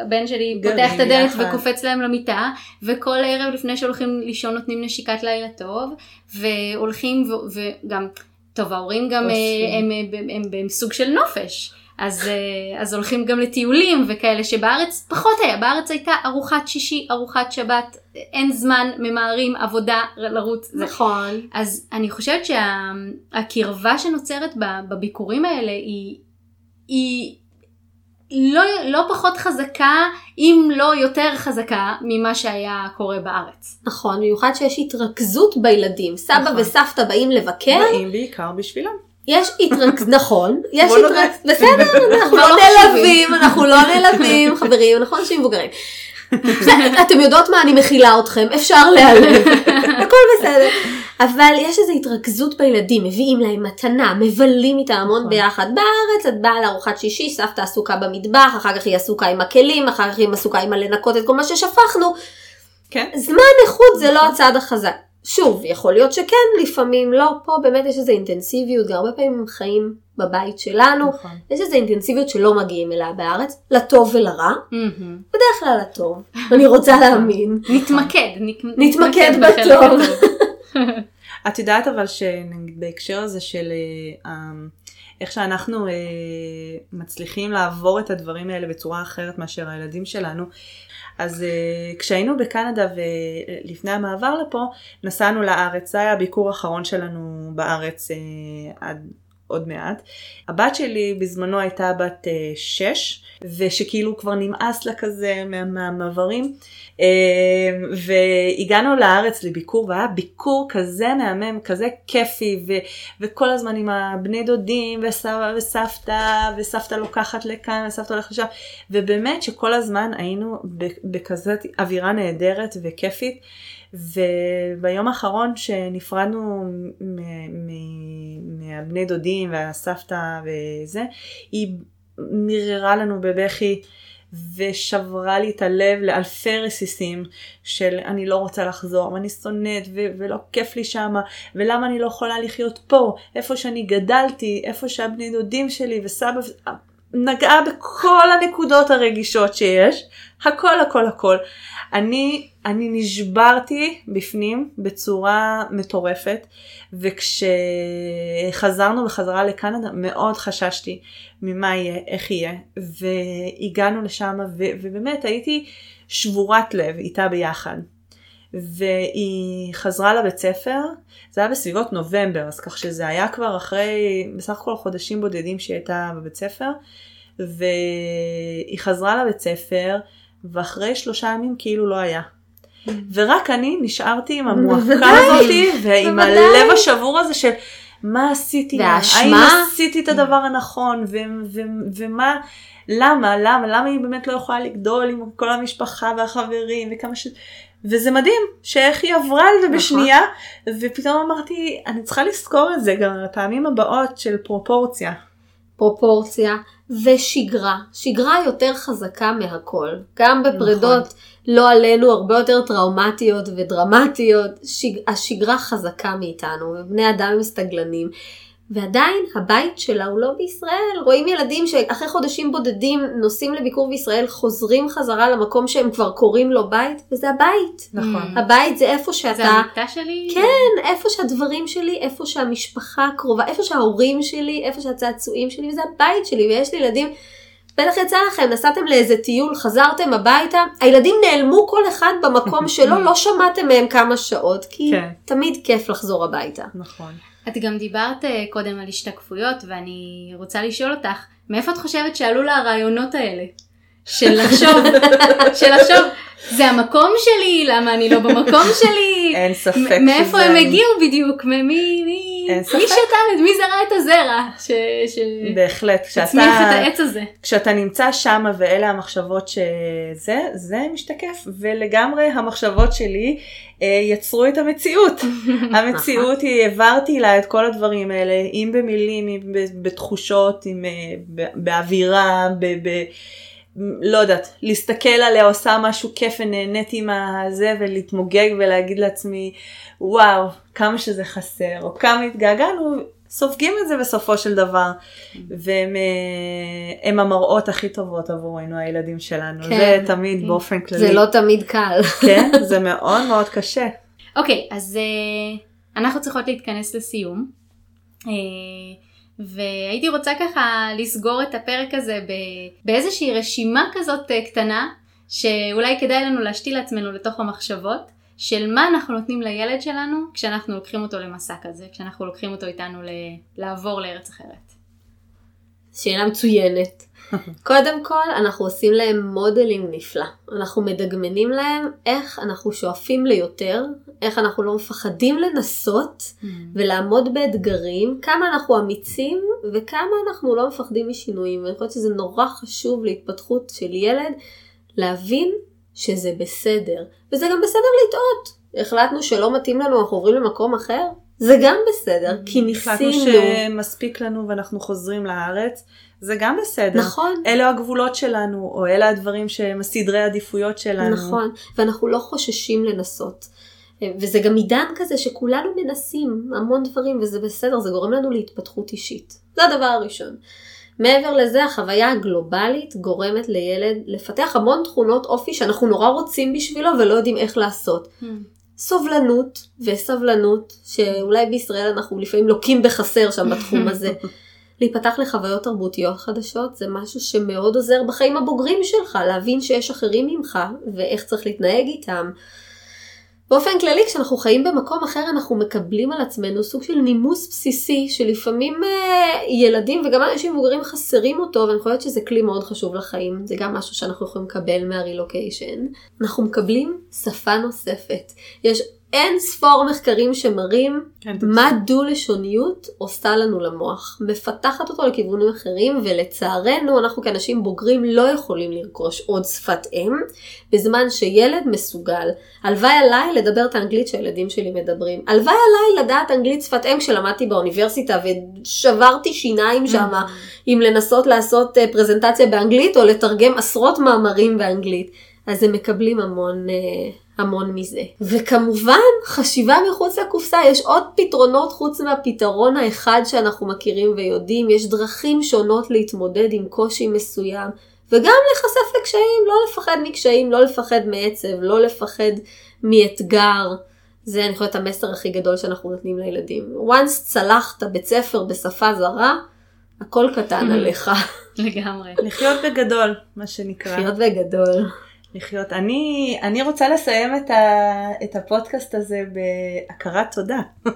Speaker 1: הבן שלי
Speaker 2: גרים
Speaker 1: פותח את הדלת
Speaker 2: יחד.
Speaker 1: וקופץ להם למיטה, וכל ערב לפני שהולכים לישון נותנים נשיקת לילה טוב, והולכים וגם, טוב ההורים גם אה,
Speaker 2: אוספים.
Speaker 1: הם, הם, הם, הם בסוג של נופש. אז, אה, אז הולכים גם לטיולים וכאלה שבארץ פחות היה, בארץ הייתה ארוחת שישי, ארוחת שבת, אין זמן, ממהרים, עבודה, לרוץ. זה-
Speaker 3: נכון.
Speaker 1: אז אני חושבת שהקרבה שנוצרת ב- בביקורים האלה היא, היא לא, לא פחות חזקה, אם לא יותר חזקה, ממה שהיה קורה בארץ.
Speaker 3: נכון, במיוחד שיש התרכזות בילדים. סבא
Speaker 2: נכון.
Speaker 3: וסבתא באים לבקר,
Speaker 2: באים בעיקר בשבילם.
Speaker 3: יש התרכז... *laughs* נכון, יש. התרכז... בסדר, אנחנו לא *laughs*
Speaker 1: לא.
Speaker 3: נעלבים, אנחנו לא נעלבים, *laughs* חברים, אנחנו אנשים מבוגרים. אתם יודעות מה, אני מכילה אתכם, אפשר להיעלב, הכל בסדר. אבל יש איזו התרכזות בילדים, מביאים להם מתנה, מבלים איתם המון
Speaker 2: נכון.
Speaker 3: ביחד. בארץ את באה לארוחת שישי, סבתא עסוקה במטבח, אחר כך היא עסוקה עם הכלים, אחר כך היא עסוקה עם הלנקות את כל מה ששפכנו.
Speaker 2: כן.
Speaker 3: זמן איכות זה לא הצעד החזק. שוב, יכול להיות שכן, לפעמים לא, פה באמת יש איזו אינטנסיביות, גם הרבה פעמים הם חיים בבית שלנו,
Speaker 2: נכון.
Speaker 3: יש איזו אינטנסיביות שלא מגיעים אליה בארץ, לטוב ולרע,
Speaker 1: מהמם.
Speaker 3: בדרך כלל לטוב, אני רוצה להאמין.
Speaker 1: נתמקד, נת-
Speaker 3: נתמקד בטוב. *laughs*
Speaker 2: את יודעת אבל שנגיד בהקשר הזה של אה, איך שאנחנו אה, מצליחים לעבור את הדברים האלה בצורה אחרת מאשר הילדים שלנו. אז אה, כשהיינו בקנדה ולפני המעבר לפה, נסענו לארץ, זה היה הביקור האחרון שלנו בארץ אה, עד עוד מעט. הבת שלי בזמנו הייתה בת אה, שש, ושכאילו כבר נמאס לה כזה מה- מהמעברים. אה, והגענו לארץ לביקור, והיה ביקור כזה מהמם, כזה כיפי, ו- וכל הזמן עם הבני דודים, וסבא וסבתא, וסבתא לוקחת לכאן, וסבתא הולכת לשם, ובאמת שכל הזמן היינו בכזאת אווירה נהדרת וכיפית. וביום האחרון שנפרדנו מהבני דודים והסבתא וזה, היא מררה לנו בבכי ושברה לי את הלב לאלפי רסיסים של אני לא רוצה לחזור ואני שונאת ו- ולא כיף לי שמה ולמה אני לא יכולה לחיות פה? איפה שאני גדלתי איפה שהבני דודים שלי וסבא נגעה בכל הנקודות הרגישות שיש הכל הכל הכל אני אני נשברתי בפנים בצורה מטורפת וכשחזרנו בחזרה לקנדה מאוד חששתי ממה יהיה, איך יהיה והגענו לשם ו- ובאמת הייתי שבורת לב איתה ביחד. והיא חזרה לבית ספר, זה היה בסביבות נובמבר, אז כך שזה היה כבר אחרי בסך הכל חודשים בודדים שהיא הייתה בבית ספר, והיא חזרה לבית ספר, ואחרי שלושה ימים כאילו לא היה. ורק אני נשארתי עם המועקה הזאתי ועם הלב השבור הזה של מה עשיתי?
Speaker 3: והאשמה?
Speaker 2: האם עשיתי את הדבר הנכון ו- ו- ומה למה למה למה היא באמת לא יכולה לגדול עם כל המשפחה והחברים וכמה ש... וזה מדהים שאיך היא עברה על זה בשנייה ופתאום אמרתי אני צריכה לזכור את זה גם לפעמים הבאות של פרופורציה.
Speaker 3: פרופורציה ושגרה. שגרה יותר חזקה מהכל. גם בפרידות,
Speaker 2: נכון.
Speaker 3: לא עלינו, הרבה יותר טראומטיות ודרמטיות. שג... השגרה חזקה מאיתנו, ובני אדם הם סטגלנים. ועדיין הבית שלה הוא לא בישראל. רואים ילדים שאחרי חודשים בודדים נוסעים לביקור בישראל, חוזרים חזרה למקום שהם כבר קוראים לו בית, וזה הבית.
Speaker 2: נכון.
Speaker 3: הבית זה איפה שאתה...
Speaker 1: זה המיטה שלי?
Speaker 3: כן, איפה שהדברים שלי, איפה שהמשפחה הקרובה, איפה שההורים שלי, איפה שהצעצועים שלי, וזה הבית שלי, ויש לי ילדים. בטח יצא לכם, נסעתם לאיזה טיול, חזרתם הביתה, הילדים נעלמו כל אחד במקום *laughs* שלו, לא שמעתם מהם כמה שעות, כי
Speaker 2: כן.
Speaker 3: תמיד כיף לחזור הביתה.
Speaker 2: נכון.
Speaker 1: את גם דיברת אה, קודם על השתקפויות ואני רוצה לשאול אותך, מאיפה את חושבת שעלו לה הרעיונות האלה? של לחשוב, של לחשוב, זה המקום שלי, למה אני לא במקום שלי?
Speaker 2: אין ספק
Speaker 1: מ- מאיפה
Speaker 2: שזה-
Speaker 1: הם הגיעו בדיוק? ממי, מי, מי. שתל את, מי זרע את הזרע? ש-
Speaker 2: בהחלט.
Speaker 1: שהצמיח את העץ הזה.
Speaker 2: כשאתה נמצא שם ואלה המחשבות שזה, זה משתקף, ולגמרי המחשבות שלי אה, יצרו את המציאות. *laughs* המציאות היא, העברתי לה את כל הדברים האלה, אם במילים, אם בתחושות, אם אה, באווירה, ב... ב לא יודעת, להסתכל עליה עושה משהו כיף ונהניתי מהזה ולהתמוגג ולהגיד לעצמי וואו כמה שזה חסר או כמה התגעגענו סופגים את זה בסופו של דבר והם אה, המראות הכי טובות עבורנו הילדים שלנו
Speaker 3: כן.
Speaker 2: זה תמיד באופן כללי
Speaker 3: זה לא תמיד קל.
Speaker 2: כן *laughs* זה מאוד מאוד קשה
Speaker 1: אוקיי, אז אה, אנחנו צריכות להתכנס לסיום. אה, והייתי רוצה ככה לסגור את הפרק הזה באיזושהי רשימה כזאת אה, קטנה, שאולי כדאי לנו להשתיל לעצמנו לתוך המחשבות, של מה אנחנו נותנים לילד שלנו כשאנחנו לוקחים אותו למסע כזה, כשאנחנו לוקחים אותו איתנו לעבור לארץ אחרת.
Speaker 3: שאלה מצוינת. קודם כל, אנחנו עושים להם modeling נפלא. אנחנו מדגמנים להם איך אנחנו שואפים ליותר, איך אנחנו לא מפחדים לנסות ולעמוד באתגרים, כמה אנחנו אמיצים וכמה אנחנו לא מפחדים משינויים. ואני חושבת שזה נורא חשוב להתפתחות של ילד להבין שזה בסדר. וזה גם בסדר לטעות. החלטנו שלא מתאים לנו, אנחנו עוברים למקום אחר, זה גם בסדר, כי
Speaker 2: החלטנו
Speaker 3: ניסינו.
Speaker 2: שמספיק לנו ואנחנו חוזרים לארץ זה גם בסדר
Speaker 3: נכון.
Speaker 2: אלה הגבולות שלנו או אלה הדברים שהם הסדרי עדיפויות שלנו
Speaker 3: נכון, ואנחנו לא חוששים לנסות. וזה גם עידן כזה שכולנו מנסים המון דברים וזה בסדר, זה גורם לנו להתפתחות אישית. זה הדבר הראשון. מעבר לזה, החוויה הגלובלית גורמת לילד לפתח המון תכונות אופי שאנחנו נורא רוצים בשבילו ולא יודעים איך לעשות. סובלנות וסבלנות, שאולי בישראל אנחנו לפעמים לוקים בחסר שם בתחום הזה. *laughs* להיפתח לחוויות תרבותיות חדשות זה משהו שמאוד עוזר בחיים הבוגרים שלך, להבין שיש אחרים ממך ואיך צריך להתנהג איתם. באופן כללי כשאנחנו חיים במקום אחר אנחנו מקבלים על עצמנו סוג של נימוס בסיסי שלפעמים אה, ילדים וגם אנשים מבוגרים חסרים אותו ואני חושבת שזה כלי מאוד חשוב לחיים זה גם משהו שאנחנו יכולים לקבל מהרילוקיישן. אנחנו מקבלים שפה נוספת. יש אין ספור מחקרים שמראים
Speaker 2: כן,
Speaker 3: מה דו-לשוניות עושה לנו למוח. מפתחת אותו לכיוונים אחרים, ולצערנו אנחנו כאנשים בוגרים לא יכולים לרכוש עוד שפת אם, בזמן שילד מסוגל. הלוואי עליי לדבר את האנגלית שהילדים שלי מדברים. הלוואי עליי לדעת אנגלית שפת אם כשלמדתי באוניברסיטה ושברתי שיניים שם עם לנסות לעשות אה, פרזנטציה באנגלית או לתרגם עשרות מאמרים באנגלית. אז הם מקבלים המון, אה, המון מזה. וכמובן, חשיבה מחוץ לקופסה, יש עוד פתרונות חוץ מהפתרון האחד שאנחנו מכירים ויודעים, יש דרכים שונות להתמודד עם קושי מסוים, וגם להיחשף לקשיים, לא לפחד מקשיים, לא לפחד מעצב, לא לפחד מאתגר. זה אני חושבת המסר הכי גדול שאנחנו נותנים לילדים. once צלחת בית ספר בשפה זרה, הכל קטן עליך. *laughs*
Speaker 1: לגמרי.
Speaker 2: לחיות בגדול, מה שנקרא.
Speaker 3: לחיות בגדול.
Speaker 2: לחיות. אני, אני רוצה לסיים את, ה, את הפודקאסט הזה בהכרת תודה. *laughs*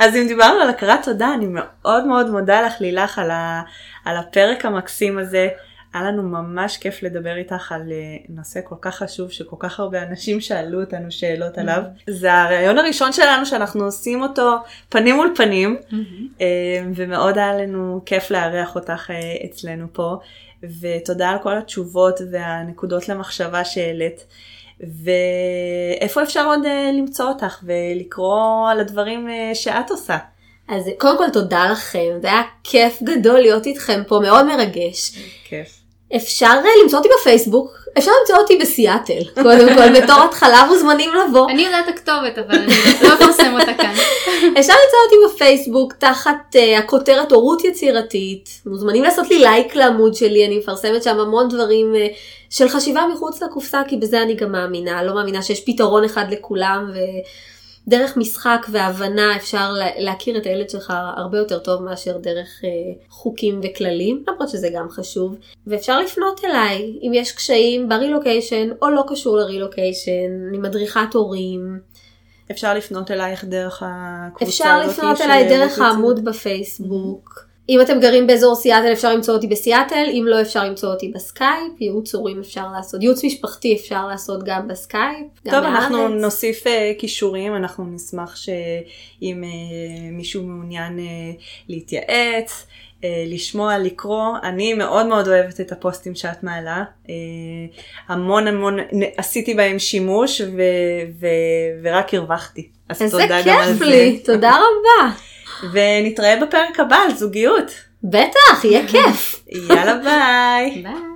Speaker 2: אז אם דיברנו על הכרת תודה, אני מאוד מאוד מודה לך לילך על, ה, על הפרק המקסים הזה. היה לנו ממש כיף לדבר איתך על אה, נושא כל כך חשוב שכל כך הרבה אנשים שאלו אותנו שאלות עליו. זה הרעיון הראשון שלנו שאנחנו עושים אותו פנים מול פנים, אה, ומאוד היה לנו כיף לארח אותך אה, אצלנו פה. ותודה על כל התשובות והנקודות למחשבה שהעלית. ואיפה אפשר עוד למצוא אותך ולקרוא על הדברים שאת עושה?
Speaker 3: אז קודם כל תודה לכם, זה היה כיף גדול להיות איתכם פה, מאוד מרגש.
Speaker 2: כיף.
Speaker 3: אפשר למצוא אותי בפייסבוק, אפשר למצוא אותי בסיאטל, קודם כל, בתור התחלה מוזמנים לבוא.
Speaker 1: אני יודעת הכתובת, אבל אני לא אפרסם אותה כאן.
Speaker 3: אפשר למצוא אותי בפייסבוק תחת uh, הכותרת הורות יצירתית, מוזמנים לעשות לי לייק לעמוד שלי, אני מפרסמת שם המון דברים uh, של חשיבה מחוץ לקופסה, כי בזה אני גם מאמינה, לא מאמינה שיש פתרון אחד לכולם, ו... דרך משחק והבנה אפשר להכיר את הילד שלך הרבה יותר טוב מאשר דרך אה, חוקים וכללים, למרות שזה גם חשוב. ואפשר לפנות אליי אם יש קשיים ברילוקיישן או לא קשור לרילוקיישן, אני מדריכת הורים.
Speaker 2: אפשר לפנות אלייך דרך הקבוצה
Speaker 3: אפשר לפנות אליי דרך העמוד בפייסבוק. Mm-hmm. אם אתם גרים באזור סיאטל אפשר למצוא אותי בסיאטל, אם לא אפשר למצוא אותי בסקייפ, ייעוץ הורים אפשר לעשות, ייעוץ משפחתי אפשר לעשות גם בסקייפ,
Speaker 2: גם טוב, בארץ. אנחנו נוסיף uh, כישורים, אנחנו נשמח שאם uh, מישהו מעוניין uh, להתייעץ, uh, לשמוע, לקרוא, אני מאוד מאוד אוהבת את הפוסטים שאת מעלה, uh, המון המון, עשיתי בהם שימוש ו, ו, ורק הרווחתי, אז תודה גם על זה.
Speaker 3: איזה כיף לי, תודה רבה. *laughs*
Speaker 2: ונתראה בפרק הבא על זוגיות.
Speaker 3: בטח, יהיה כיף.
Speaker 2: יאללה ביי.
Speaker 1: ביי.